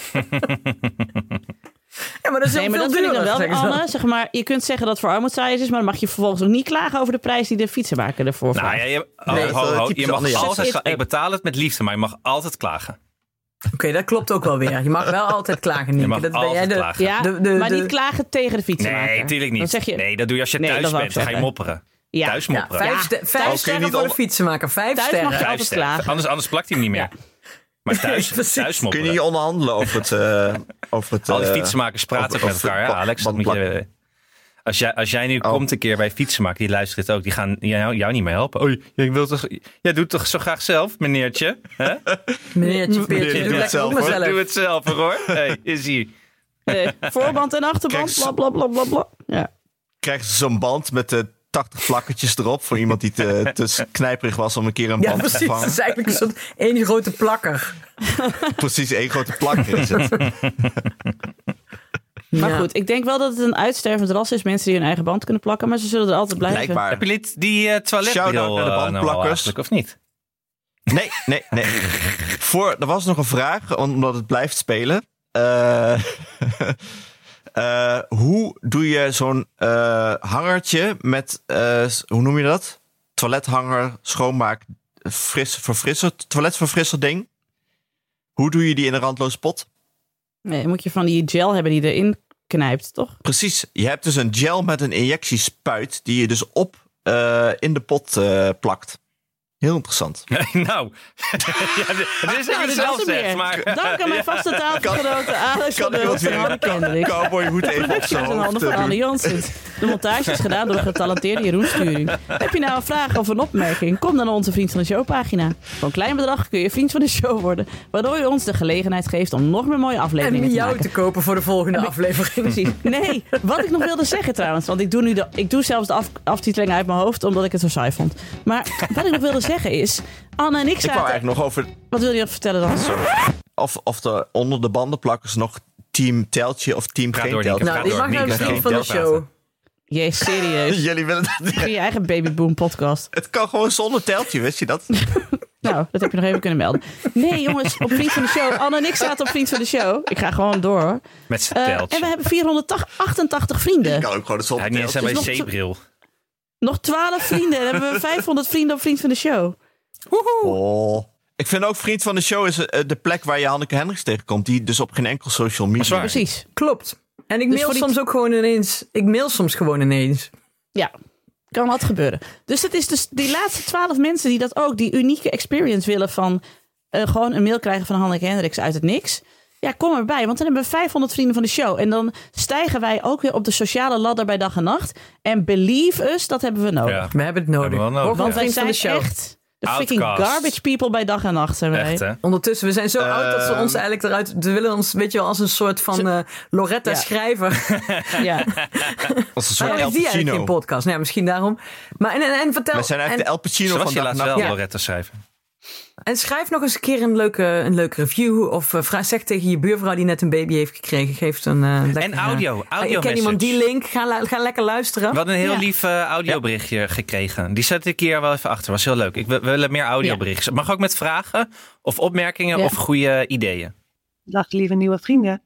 dat ja, maar dat is nee, maar veel dat vind ik dan wel, Anne. Zeg maar, je kunt zeggen dat het voor armoedzaaiers is, maar dan mag je vervolgens ook niet klagen over de prijs die de fietsenmaker ervoor vraagt. Nou ja, je, oh, Nee, ho, ho, typisch je mag altijd, ik betaal het met liefde, maar je mag altijd klagen. Oké, dat klopt ook wel weer. Je mag wel altijd klagen, Nienke. Je mag dat ben altijd jij de, klagen. Ja, de- de- maar niet klagen tegen de fietsenmaker. Nee, natuurlijk niet. Dan zeg je, Nee, dat doe je als je Nee, thuis bent. Dan ga je mopperen. ja, Thuis Ja, mopperen. vijf, Ja. vijf kun je sterren niet voor de fietsenmaker. Vijf Thuis mag sterren. je Vijf altijd klagen. Anders, anders plakt hij hem niet meer. Maar thuis, Kun je niet onderhandelen over het... eh, over het Al die eh, fietsenmakers praten over- met over elkaar. het Ja, Alex, dat band moet je... plakken. Als jij, als jij nu Oh. komt een keer bij fietsenmaker, die luistert het ook. Die gaan jou, jou niet meer helpen. Oh, jij, wilt toch, jij doet toch zo graag zelf, meneertje? Hè? Meneertje, Peertje, doe doe het zelf, hoor. zelf. Doe het zelf hoor. Hey, is hier. voorband en achterband, bla bla bla bla. Ja. Krijgen ze zo'n band met de 80 plakkertjes erop voor iemand die te, te knijperig was om een keer een Ja, band te precies. Het is eigenlijk een soort één grote plakker. Precies, één grote plakker is het. Maar Ja. goed, ik denk wel dat het een uitstervend ras is. Mensen die hun eigen band kunnen plakken. Maar ze zullen er altijd blijven. Blijkbaar. Heb je dit- die eh Shout-out toiletbril naar de eh, nou bandplakkers. of niet? Nee, nee, nee. Voor, er was nog een vraag, omdat het blijft spelen. Eh, eh, hoe doe je zo'n eh, hangertje met, eh, hoe noem je dat? Toilethanger, schoonmaak, fris, verfrisser, toiletverfrisser ding. Hoe doe je die in een randloos pot? Nee, dan moet je van die gel hebben die erin knijpt, toch? Precies. Je hebt dus een gel met een injectiespuit die je dus op in de pot plakt. Heel interessant. nou, ja, dit- het is Nou, even dit zelf zegt, maar... Dank aan mijn vaste tafelgenoten Alex van Kan der iemand Hulst en weer Hanneke Hendricks. cowboyhoed even op zijn handen van Anne. De montage is gedaan door de getalenteerde Jeroen Sturing. Heb je nou een vraag of een opmerking? Kom dan naar onze Vriend van de Show pagina. Voor een klein bedrag kun je Vriend van de Show worden. Waardoor je ons de gelegenheid geeft om nog meer mooie En afleveringen te jou maken. te kopen voor de volgende aflevering. Precies. Nee, wat ik nog wilde zeggen trouwens. Want ik doe nu de, ik doe zelfs de af, aftiteling uit mijn hoofd omdat ik het zo saai vond. Maar wat ik nog wilde zeggen is. Anne en ik Ik wou zaten. eigenlijk nog over Wat wil je nog vertellen dan? of, of er onder de bandenplakkers nog team teltje of team Ga geen teltje. Nou, die mag de vriend van de show. Jee, serieus. Jullie willen dat Voor je eigen babyboom podcast. Het kan gewoon zonder teltje, wist je dat? Nou, dat heb je nog even kunnen melden. Nee, jongens, op Vriend van de Show. Anne en ik zaten op Vriend van de Show. Ik ga gewoon door. Met zijn Eh, teltje. en we hebben 488 vrienden. kan ook gewoon zonder Hij niet eens teltje. bij Dus nog 12 vrienden. Dan hebben we 500 vrienden op Vriend van de Show. Oh. Ik vind ook vriend van de show is eh, de plek waar je Hanneke Hendricks tegenkomt. Die dus op geen enkel social media. waar. Precies. Klopt. En ik Dus mail die- soms ook gewoon ineens. Ik mail soms gewoon ineens. Ja, kan wat gebeuren. Dus het is dus die laatste 12 mensen die dat ook, die unieke experience willen van eh, gewoon een mail krijgen van Hanneke Hendricks uit het niks. Ja, kom erbij, want dan hebben we 500 vrienden van de show. En dan stijgen wij ook weer op de sociale ladder bij dag en nacht. En believe us, dat hebben we nodig. Ja. We hebben het nodig. Hebben we wel nodig, Word Want wij zijn de show. echt de freaking garbage people bij dag en nacht. Zijn wij. Echt, hè? Ondertussen, we zijn zo oud dat ze Ehm. ons eigenlijk eruit... Ze willen ons, weet je wel, als een soort van eh, Loretta Ja. schrijver. Ja. Als een soort Waarom El is die eigenlijk Pacino. geen podcast? Nou ja, misschien daarom. Maar en, en, en vertel... We zijn eigenlijk en, de El Pacino van je dag laatst en wel nacht. Loretta schrijven. En schrijf nog eens een keer een leuke, een leuke review. Of eh, vraag, zeg tegen je buurvrouw die net een baby heeft gekregen. Geef een eh, lekker, En audio, eh, audio Ik ken iemand die link. Ga, ga lekker luisteren. We hadden een heel Ja. lief eh, audioberichtje gekregen. Die zet ik hier wel even achter. Was heel leuk. Ik, we, we willen meer audioberichtjes. Het Mag ook met vragen of opmerkingen Ja. of goede ideeën. Dag lieve nieuwe vrienden.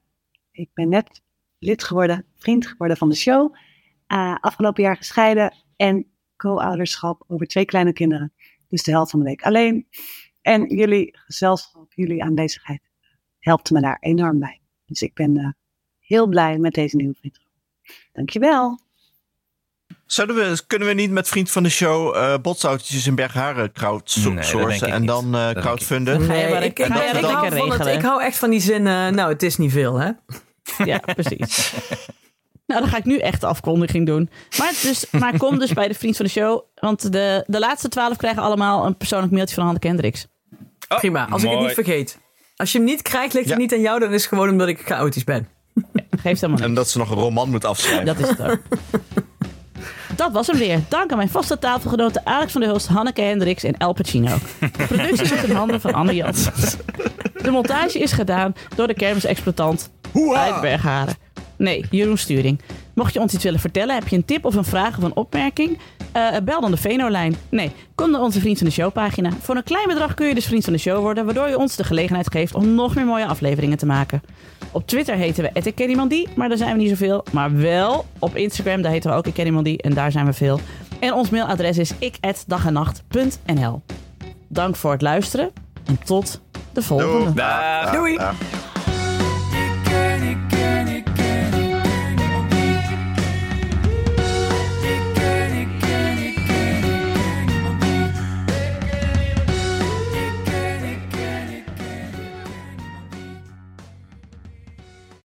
Ik ben net lid geworden, vriend geworden van de show. Uh, afgelopen jaar gescheiden en co-ouderschap over twee kleine kinderen. Dus de helft van de week alleen. En jullie gezelschap, jullie aanwezigheid helpt me daar enorm bij. Dus ik ben uh, heel blij met deze nieuwe vriend. Dankjewel. Zouden we, kunnen we niet met vriend van de show uh, botsautootjes in Bergharen crowdsourcen Nee, en dan uh, crowdfunden? Nee, maar- ik, hou regelen. ik hou echt van die zin. eh, nou, het is niet veel, hè? Ja, precies. nou, dan ga ik nu echt de afkondiging doen. Maar, dus, maar kom dus bij de vriend van de show. Want de, de laatste twaalf krijgen allemaal een persoonlijk mailtje van Hanneke Hendricks. Oh, Prima, als ik het niet vergeet. Als je hem niet krijgt, ligt het Ja. niet aan jou. Dan is het gewoon omdat ik chaotisch ben. Geeft helemaal En niks. dat ze nog een roman moet afschrijven. Dat is het ook. Dat was hem weer. Dank aan mijn vaste tafelgenoten Alex van der Hulst, Hanneke Hendricks en El Pacino. De productie ligt in handen van Anne Janssens. De montage is gedaan door de kermisexploitant uit Bergharen. Nee, Jeroen Sturing. Mocht je ons iets willen vertellen, heb je een tip of een vraag of een opmerking? eh, bel dan de Venolijn. Nee, kom naar onze Vriend van de Show pagina. Voor een klein bedrag kun je dus Vriend van de Show worden, waardoor je ons de gelegenheid geeft om nog meer mooie afleveringen te maken. Op Twitter heten we Ik ken iemand die, maar daar zijn we niet zoveel. Maar wel op Instagram, daar heten we ook Ik ken iemand die en daar zijn we veel. En ons mailadres is ik@dagennacht.nl. Dank voor het luisteren en tot de volgende. Dag. Doei!